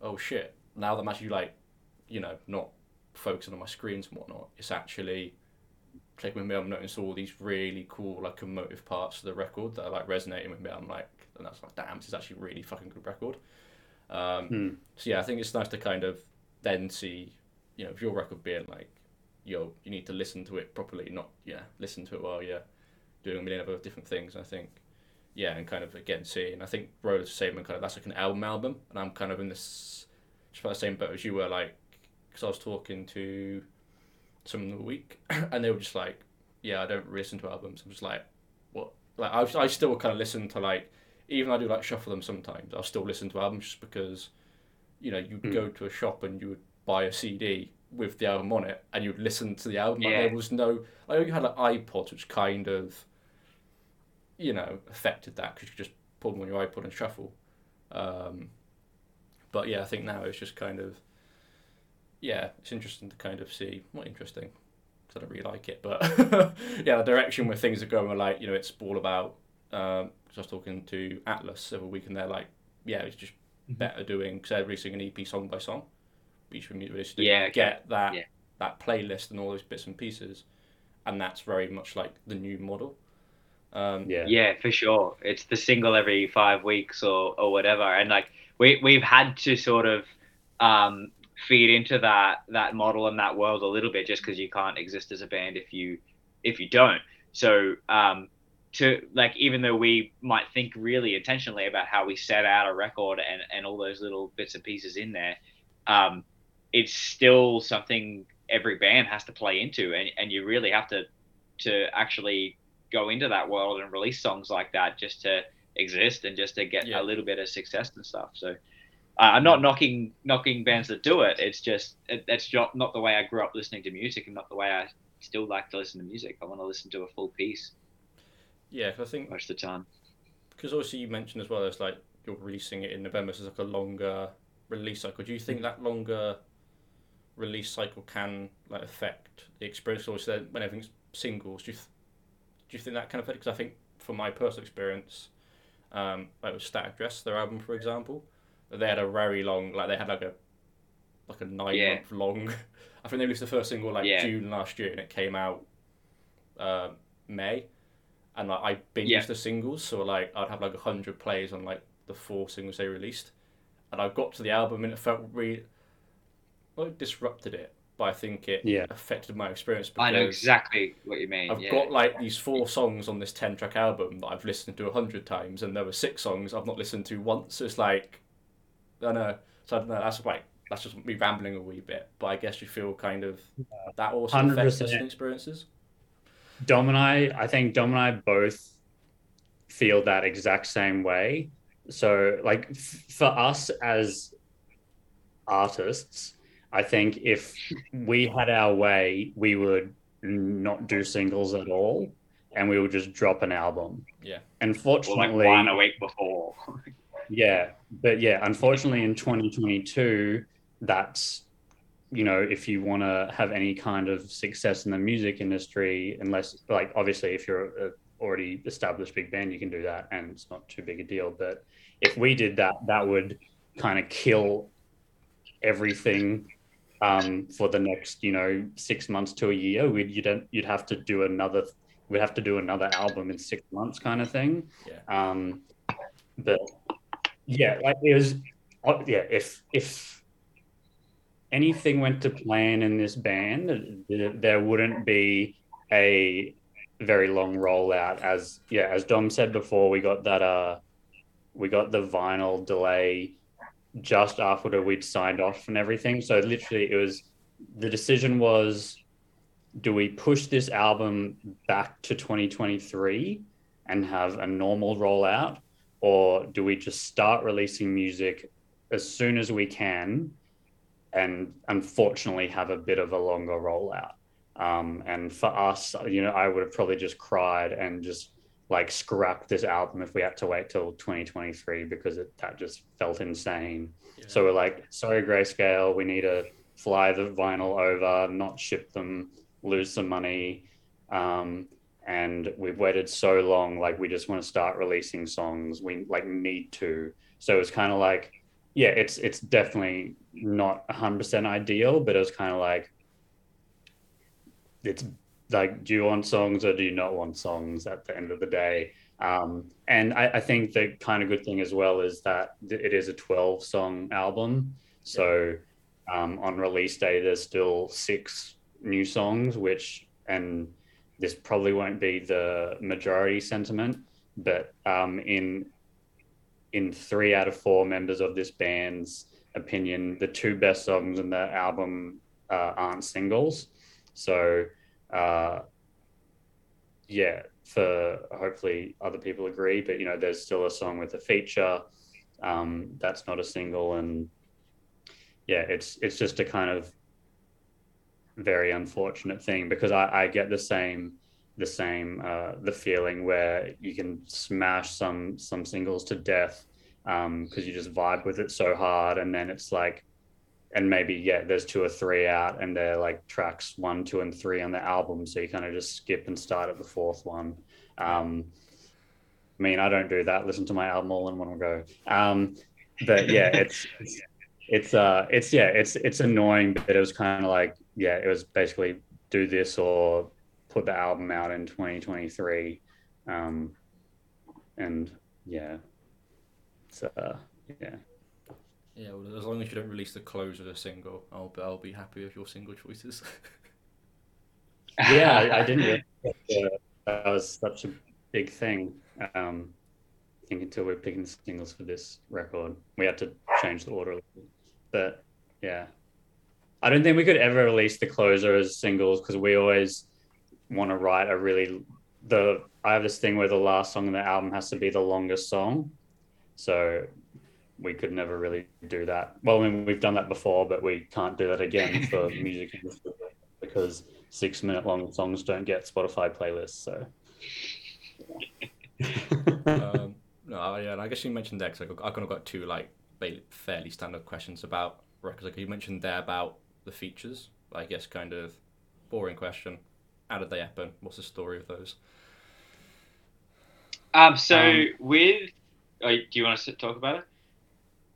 oh shit! Now that I'm actually like, you know, not focusing on my screens and whatnot, it's actually clicking with me. I'm noticing all these really cool, like emotive parts of the record that are like resonating with me. I'm like, and that's like, damn, this is actually really fucking good record. Um, hmm. So yeah, I think it's nice to kind of then see, you know, if your record being like, yo, you need to listen to it properly, not yeah, listen to it while you're doing a million other different things. I think, yeah, and kind of again seeing. I think is the same and kind of that's like an album album, and I'm kind of in this just about the same boat as you were, like, because I was talking to some of the week, and they were just like, "Yeah, I don't listen to albums." I'm just like, "What?" Like I, I still kind of listen to like, even I do like shuffle them sometimes. I'll still listen to albums just because, you know, you mm. go to a shop and you would buy a CD with the album on it, and you'd listen to the album. Yeah. Like, there was no, I know you had like iPods, which kind of, you know, affected that because you could just pull them on your iPod and shuffle. Um, but yeah, I think now it's just kind of yeah, it's interesting to kind of see. Not interesting, because I don't really like it, but yeah, the direction where things are going. Are like you know, it's all about. Um, cause I was talking to Atlas every week, and they're like, yeah, it's just mm-hmm. better doing because they're releasing an EP song by song. Each music yeah, get that yeah. that playlist and all those bits and pieces, and that's very much like the new model. Um, yeah, yeah, for sure. It's the single every five weeks or or whatever, and like we we've had to sort of um, feed into that that model and that world a little bit just because you can't exist as a band if you if you don't so um to like even though we might think really intentionally about how we set out a record and and all those little bits and pieces in there um it's still something every band has to play into and and you really have to to actually go into that world and release songs like that just to exist and just to get Yeah. a little bit of success and stuff. So uh, I'm not knocking knocking bands that do it. It's just it, that's not not the way I grew up listening to music and not the way I still like to listen to music. I want to listen to a full piece Yeah, 'cause I think most of the time. because obviously you mentioned as well it's like you're releasing it in November, so it's like a longer release cycle. Do you think that longer release cycle can like affect the experience, there when everything's singles? Do you th- do you think that can affect? Because I think from my personal experience, um, like with Static Dress, their album for example, they had a very long, like they had like a like a nine Yeah. month long. I think they released the first single like Yeah. June last year, and it came out uh, May and like I binged Yeah. the singles, so like I'd have like hundred plays on like the four singles they released, and I got to the album and it felt really, well, it disrupted it, but I think it Yeah. affected my experience because I know exactly what you mean. I've yeah. got like these four songs on this ten track album that I've listened to a hundred times, and there were six songs I've not listened to once. So it's like, I don't know. So I don't know. That's like that's just me rambling a wee bit, but I guess you feel kind of that also affects 100%. listening experiences. Dom and I, I think Dom and I both feel that exact same way. So, like, f- for us as artists, I think if we had our way, we would not do singles at all and we would just drop an album. Yeah. or like Unfortunately, one a week before. yeah, but yeah, unfortunately, in 2022, that's you know, if you want to have any kind of success in the music industry, unless like obviously if you're a already established big band, you can do that, and it's not too big a deal. But if we did that, that would kind of kill everything um, for the next, you know, six months to a year. We'd you'd you'd have to do another. We'd have to do another album in six months, kind of thing. Yeah. Um, but yeah, like it was. oh, Yeah, if if anything went to plan in this band, there wouldn't be a very long rollout. As yeah, as Dom said before, we got that uh, we got the vinyl delay just after we'd signed off and everything. So literally, it was the decision was, do we push this album back to 2023 and have a normal rollout, or do we just start releasing music as soon as we can, and unfortunately have a bit of a longer rollout? Um, and for us, you know, I would have probably just cried and just like scrapped this album if we had to wait till 2023 because it, that just felt insane. Yeah. So we're like, sorry, Greyscale, we need to fly the vinyl over, not ship them, lose some money. Um, and we've waited so long, like we just want to start releasing songs. We like need to. So it's kind of like, yeah, it's it's definitely not 100% ideal, but it was kind of like, it's like, do you want songs or do you not want songs at the end of the day? Um, and I, I think the kind of good thing as well is that th- it is a 12 song album. So um, on release day, there's still six new songs, which, and this probably won't be the majority sentiment, but um, in in three out of four members of this band's opinion, the two best songs in the album uh, aren't singles. So, uh, yeah, for hopefully other people agree, but you know, there's still a song with a feature um, that's not a single, and yeah, it's it's just a kind of very unfortunate thing because I, I get the same the same uh, the feeling where you can smash some some singles to death because you just vibe with it so hard and then it's like and maybe yeah there's two or three out and they're like tracks one two and three on the album so you kind of just skip and start at the fourth one. Um, i mean i don't do that. Listen to my album all in one go. Um, but yeah it's, it's it's uh it's yeah it's it's annoying but it was kind of like yeah it was basically do this or put the album out in 2023 um and yeah. So uh, yeah. Yeah, well, as long as you don't release the close of a single, I'll be, I'll be happy with your single choices. yeah I, I didn't that, uh, that was such a big thing. Um i think until we're picking singles for this record. We had to change the order a little bit. but yeah i don't think we could ever release the closer as singles because we always want to write a really the I have this thing where the last song in the album has to be the longest song, so we could never really do that. Well, I mean, we've done that before, but we can't do that again for music because six minute long songs don't get Spotify playlists. So. um, no, yeah, and I guess you mentioned there because I, kind of got two like fairly standard questions about records. Like you mentioned there about the features. I guess kind of boring question. How did they happen? What's the story of those? Um. So um, with, oh, do you want to talk about it?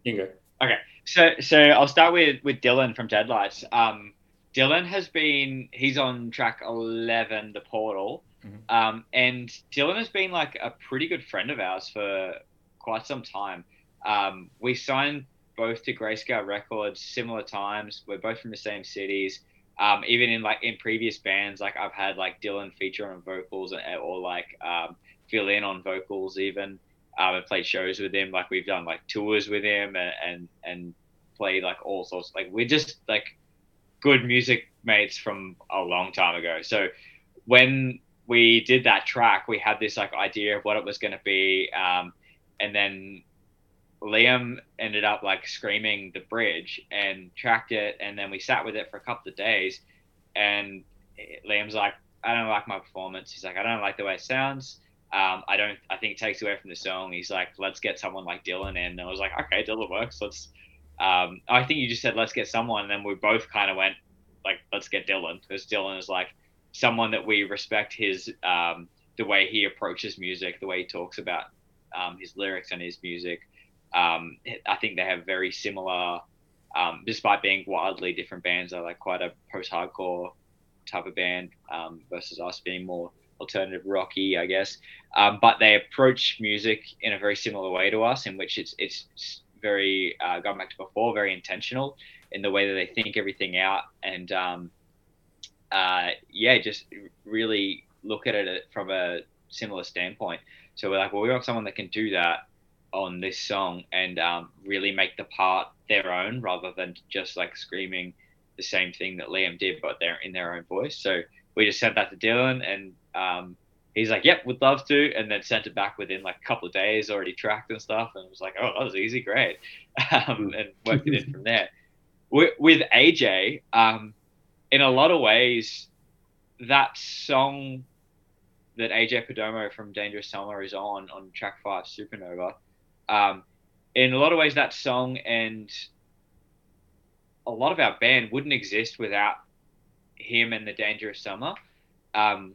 You go. Okay. So so I'll start with with Dylan from Deadlights. Um, Dylan has been he's on track eleven, the Portal. Mm-hmm. Um, and Dylan has been like a pretty good friend of ours for quite some time. Um, we signed both to Greyscale Records similar times. We're both from the same cities. Um, even in like in previous bands, like I've had like Dylan feature on vocals or like um, fill in on vocals. Even um, I've played shows with him. Like we've done like tours with him and and, and played like all sorts. Like we're just like good music mates from a long time ago. So when we did that track, we had this like idea of what it was going to be, um, and then Liam ended up like screaming the bridge and tracked it, and then we sat with it for a couple of days, and Liam's like, I don't like my performance. He's like, I don't like the way it sounds. Um, I don't. I think it takes away from the song. He's like, let's get someone like Dylan in. And I was like, okay, Dylan works. Let's. Um, I think you just said let's get someone, and then we both kind of went like, let's get Dylan because Dylan is like someone that we respect his um, the way he approaches music, the way he talks about um, his lyrics and his music. Um, I think they have very similar, um, despite being wildly different bands. They're like quite a post-hardcore type of band um, versus us being more alternative rocky, I guess. Um, but they approach music in a very similar way to us, in which it's it's very uh, going back to before, very intentional in the way that they think everything out and um, uh, yeah, just really look at it from a similar standpoint. So we're like, well, we want someone that can do that on this song and um, really make the part their own rather than just like screaming the same thing that Liam did, but they're in their own voice. So we just sent that to Dylan and um, he's like, yep, would love to. And then sent it back within like a couple of days, already tracked and stuff. And was like, oh, that was easy, great. Um, and worked it in from there. With, with AJ, um, in a lot of ways, that song that AJ Perdomo from Dangerous Summer is on on track five, Supernova. Um, in a lot of ways, that song and a lot of our band wouldn't exist without him and the Dangerous Summer. Um,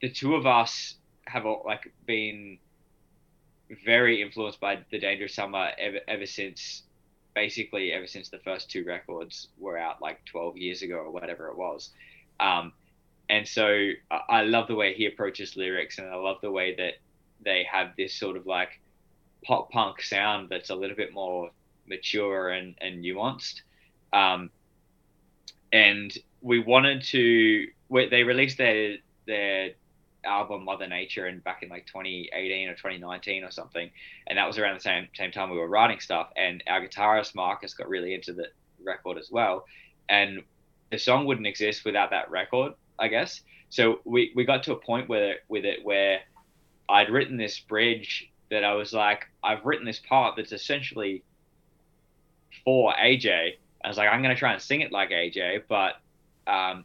the two of us have like been very influenced by the Dangerous Summer ever ever since basically ever since the first two records were out like 12 years ago or whatever it was. Um, and so I love the way he approaches lyrics and I love the way that they have this sort of like pop punk sound that's a little bit more mature and, and nuanced. Um, and we wanted to, they released their, their album Mother Nature and back in like 2018 or 2019 or something, and that was around the same same time we were writing stuff. And our guitarist Marcus got really into the record as well, and the song wouldn't exist without that record, I guess. So we we got to a point it with it where I'd written this bridge that I was like, I've written this part that's essentially for AJ. I was like, I'm gonna try and sing it like AJ, but um,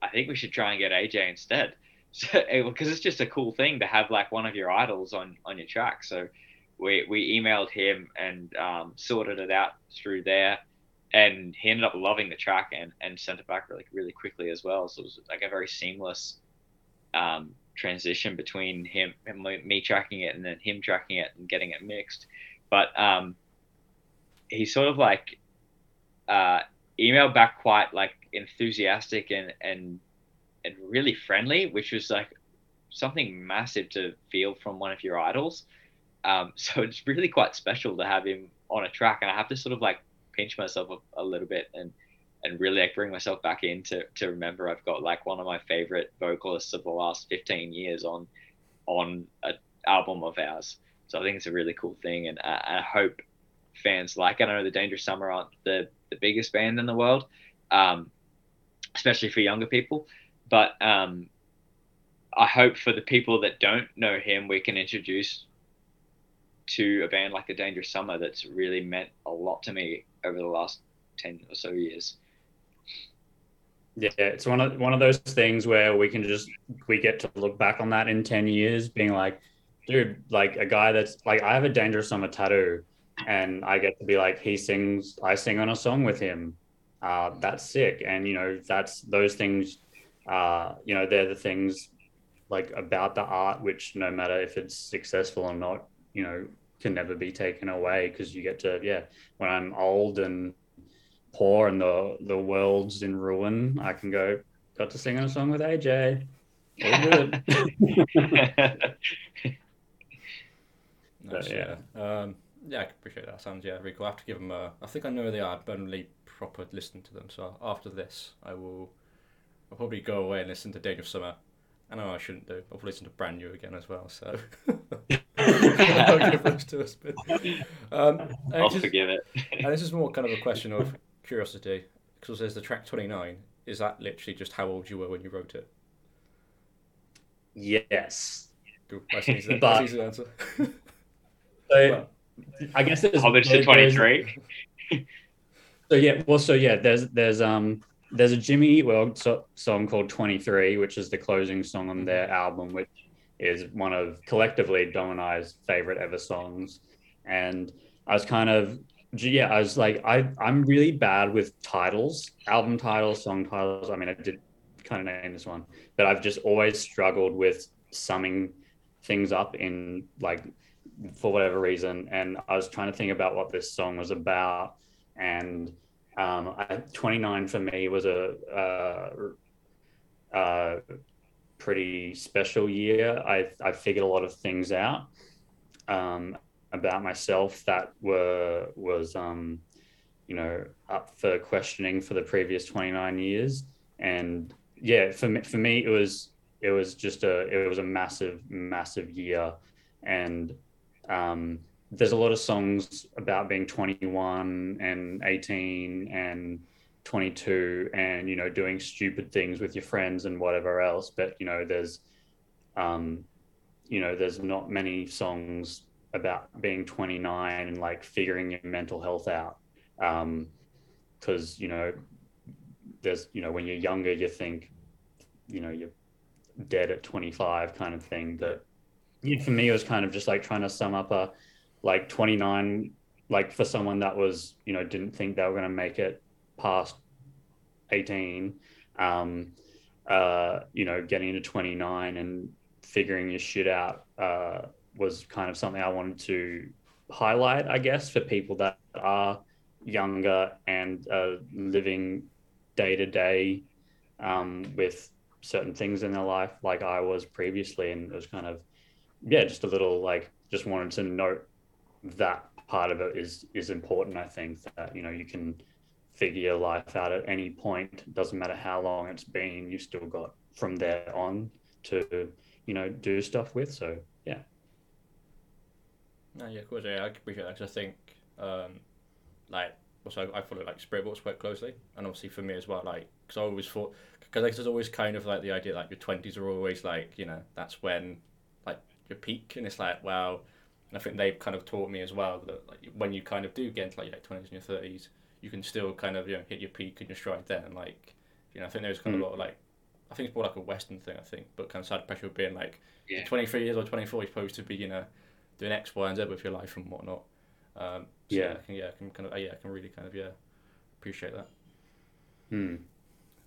I think we should try and get AJ instead because it's just a cool thing to have like one of your idols on on your track. So we we emailed him and um, sorted it out through there, and he ended up loving the track and and sent it back really really quickly as well. So it was like a very seamless um, transition between him and me tracking it and then him tracking it and getting it mixed. But um, he sort of like uh, emailed back quite like enthusiastic and and and really friendly, which was like something massive to feel from one of your idols. Um, so it's really quite special to have him on a track, and I have to sort of like pinch myself a, a little bit and and really like bring myself back in to, to remember I've got like one of my favorite vocalists of the last 15 years on on an album of ours. So I think it's a really cool thing, and I, I hope fans like. it. I know the Dangerous Summer aren't the the biggest band in the world, um, especially for younger people but um, I hope for the people that don't know him, we can introduce to a band like the Dangerous Summer that's really meant a lot to me over the last ten or so years. Yeah, it's one of one of those things where we can just we get to look back on that in ten years, being like, dude, like a guy that's like I have a Dangerous Summer tattoo, and I get to be like he sings, I sing on a song with him. Uh, that's sick, and you know that's those things. Uh, you know, they're the things like about the art, which no matter if it's successful or not, you know, can never be taken away because you get to yeah. When I'm old and poor and the the world's in ruin, I can go got to sing on a song with AJ. All good. Nice, yeah. yeah. Um, yeah, I appreciate that. Sounds yeah, really cool. I have to give them a. I think I know who they are, but only proper listening to them. So after this, I will. I'll probably go away and listen to Dangerous Summer. I know I shouldn't do. I'll listen to Brand New again as well. So I'll give those to us. But, um, I'll just- forgive it. and this is more kind of a question of curiosity because there's the track 29. Is that literally just how old you were when you wrote it? yes. Cool. That's an easy, But- that's easy answer. So Well, I guess there's Hobbit to there- twenty. So yeah, well, so yeah, there's there's um there's a Jimmy Eat World so- song called 23, which is the closing song on their album, which is one of collectively Dom and I's favorite ever songs. And I was kind of yeah, I was like, I I'm really bad with titles, album titles, song titles. I mean, I did kind of name this one, but I've just always struggled with summing things up in like for whatever reason. And I was trying to think about what this song was about, and um, I, 29 for me was a, pretty special year. I, I figured a lot of things out um, about myself that were was um, you know up for questioning for the previous 29 years. And yeah, for me, for me it was it was just a it was a massive massive year, and um, there's a lot of songs about being 21 and 18 and 22 and you know doing stupid things with your friends and whatever else but you know there's um you know there's not many songs about being 29 and like figuring your mental health out. Um because you know there's you know when you're younger you think you know you're dead at 25 kind of thing. But yeah, for me it was kind of just like trying to sum up a like 29 like for someone that was you know didn't think they were going to make it past 18 um uh you know getting into 29 and figuring your shit out uh was kind of something i wanted to highlight i guess for people that are younger and uh, living day to day with certain things in their life like i was previously and it was kind of yeah just a little like just wanted to note that part of it is is important i think that you know you can figure your life out at any point. Doesn't matter how long it's been you've still got from there on to you know do stuff with. So yeah No, yeah, of course, yeah, I appreciate that because I think, um, like, also I follow like Spiritbox quite closely, and obviously for me as well, like, because I always thought, because like, there's always kind of like the idea like your twenties are always like, you know, that's when, like, your peak, and it's like, wow, and I think they've kind of taught me as well that like when you kind of do get into like your twenties and your thirties, you can still kind of you know hit your peak and your stride then, And, like, you know, I think there's kind of a lot of like. I think it's more like a Western thing, I think, but kind of side pressure of being like, Yeah. you're 23 years or 24, you're supposed to be, you know, doing X, Y, and Z with your life and whatnot. Um, so Yeah. I can, yeah, I can kind of, yeah, I can really kind of, yeah, appreciate that. hmm.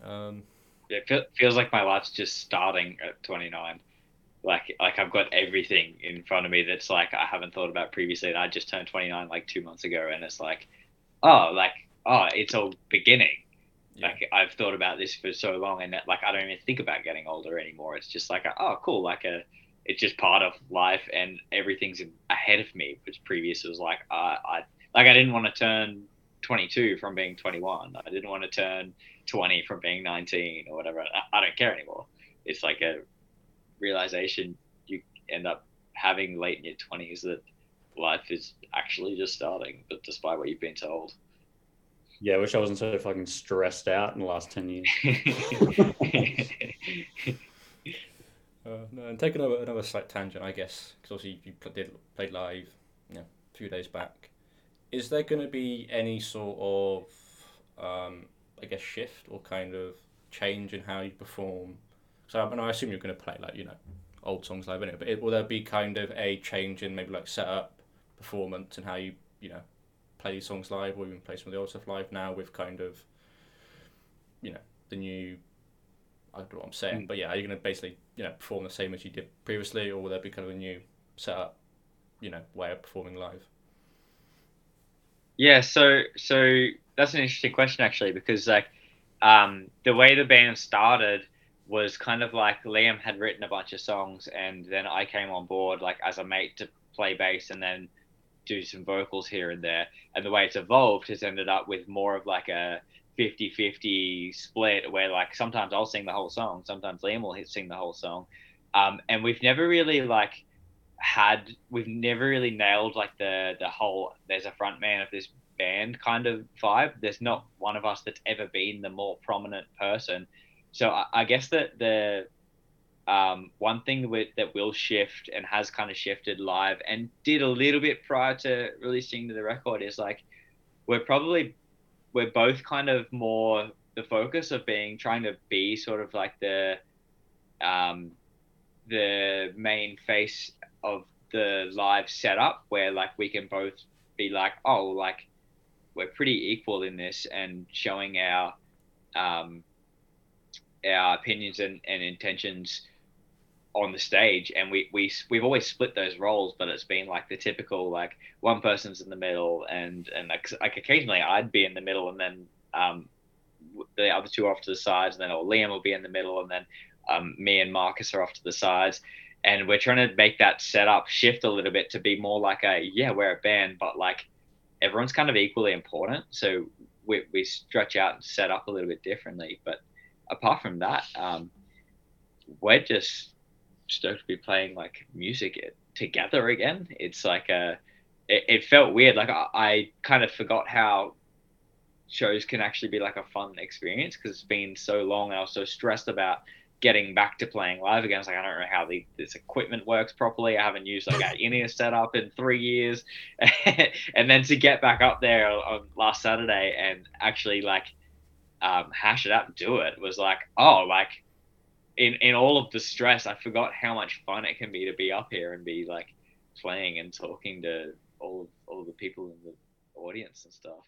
Um, Yeah, it feel- feels like my life's just starting at 29. Like, like I've got everything in front of me that's like I haven't thought about previously. And I just turned 29 like two months ago, and it's like, oh, like, oh, it's all beginning. yeah, Like I've thought about this for so long, and that, like I don't even think about getting older anymore. It's just like, a, oh, cool, like a, it's just part of life, and everything's ahead of me. Which previous was like, uh, I like I didn't want to turn 22 from being 21. I didn't want to turn 20 from being 19 or whatever. I, I don't care anymore. It's like a realization you end up having late in your 20s that life is actually just starting, but despite what you've been told. yeah i wish i wasn't so fucking stressed out in the last 10 years Uh, no, and take another another slight tangent, I guess, because obviously you pl- did played live, you know, a few days back. Is there going to be any sort of, um, I guess, shift or kind of change in how you perform? So I, mean, I assume you're going to play like you know, old songs live anyway. But it, will there be kind of a change in maybe like setup, performance, and how you you know, play these songs live, or even play some of the old stuff live now with kind of, you know, the new I don't know what I'm saying, mm. but yeah, are you going to basically you know perform the same as you did previously, or will there be kind of a new setup, you know, way of performing live? Yeah, so so that's an interesting question actually because like um, the way the band started was kind of like Liam had written a bunch of songs and then I came on board like as a mate to play bass and then do some vocals here and there. And the way it's evolved has ended up with more of like a 50 50 split where like sometimes I'll sing the whole song, sometimes Liam will sing the whole song. Um, and we've never really like had we've never really nailed like the the whole there's a front man of this band kind of vibe. There's not one of us that's ever been the more prominent person. So I, I guess that the um, one thing with, that will shift and has kind of shifted live and did a little bit prior to releasing the record is like we're probably we're both kind of more the focus of being trying to be sort of like the um, the main face of the live setup where like we can both be like oh like we're pretty equal in this and showing our um, our opinions and, and intentions on the stage and we, we we've always split those roles but it's been like the typical like one person's in the middle and and like, like occasionally i'd be in the middle and then um, the other two off to the sides and then or liam will be in the middle and then um, me and marcus are off to the sides. And we're trying to make that setup shift a little bit to be more like a yeah we're a band but like everyone's kind of equally important. So we, we stretch out and set up a little bit differently. But apart from that um, we're just stoked to be playing like music together again. It's like a, it, it felt weird. Like I, I, kind of forgot how shows can actually be like a fun experience because it's been so long. I was so stressed about getting back to playing live again. I was like, I don't know how the, this equipment works properly. I haven't used like in-ear setup in three years. and then to get back up there on last Saturday and actually like um, hash it out and do it was like, oh, like in in all of the stress, I forgot how much fun it can be to be up here and be like playing and talking to all of, all of the people in the audience and stuff.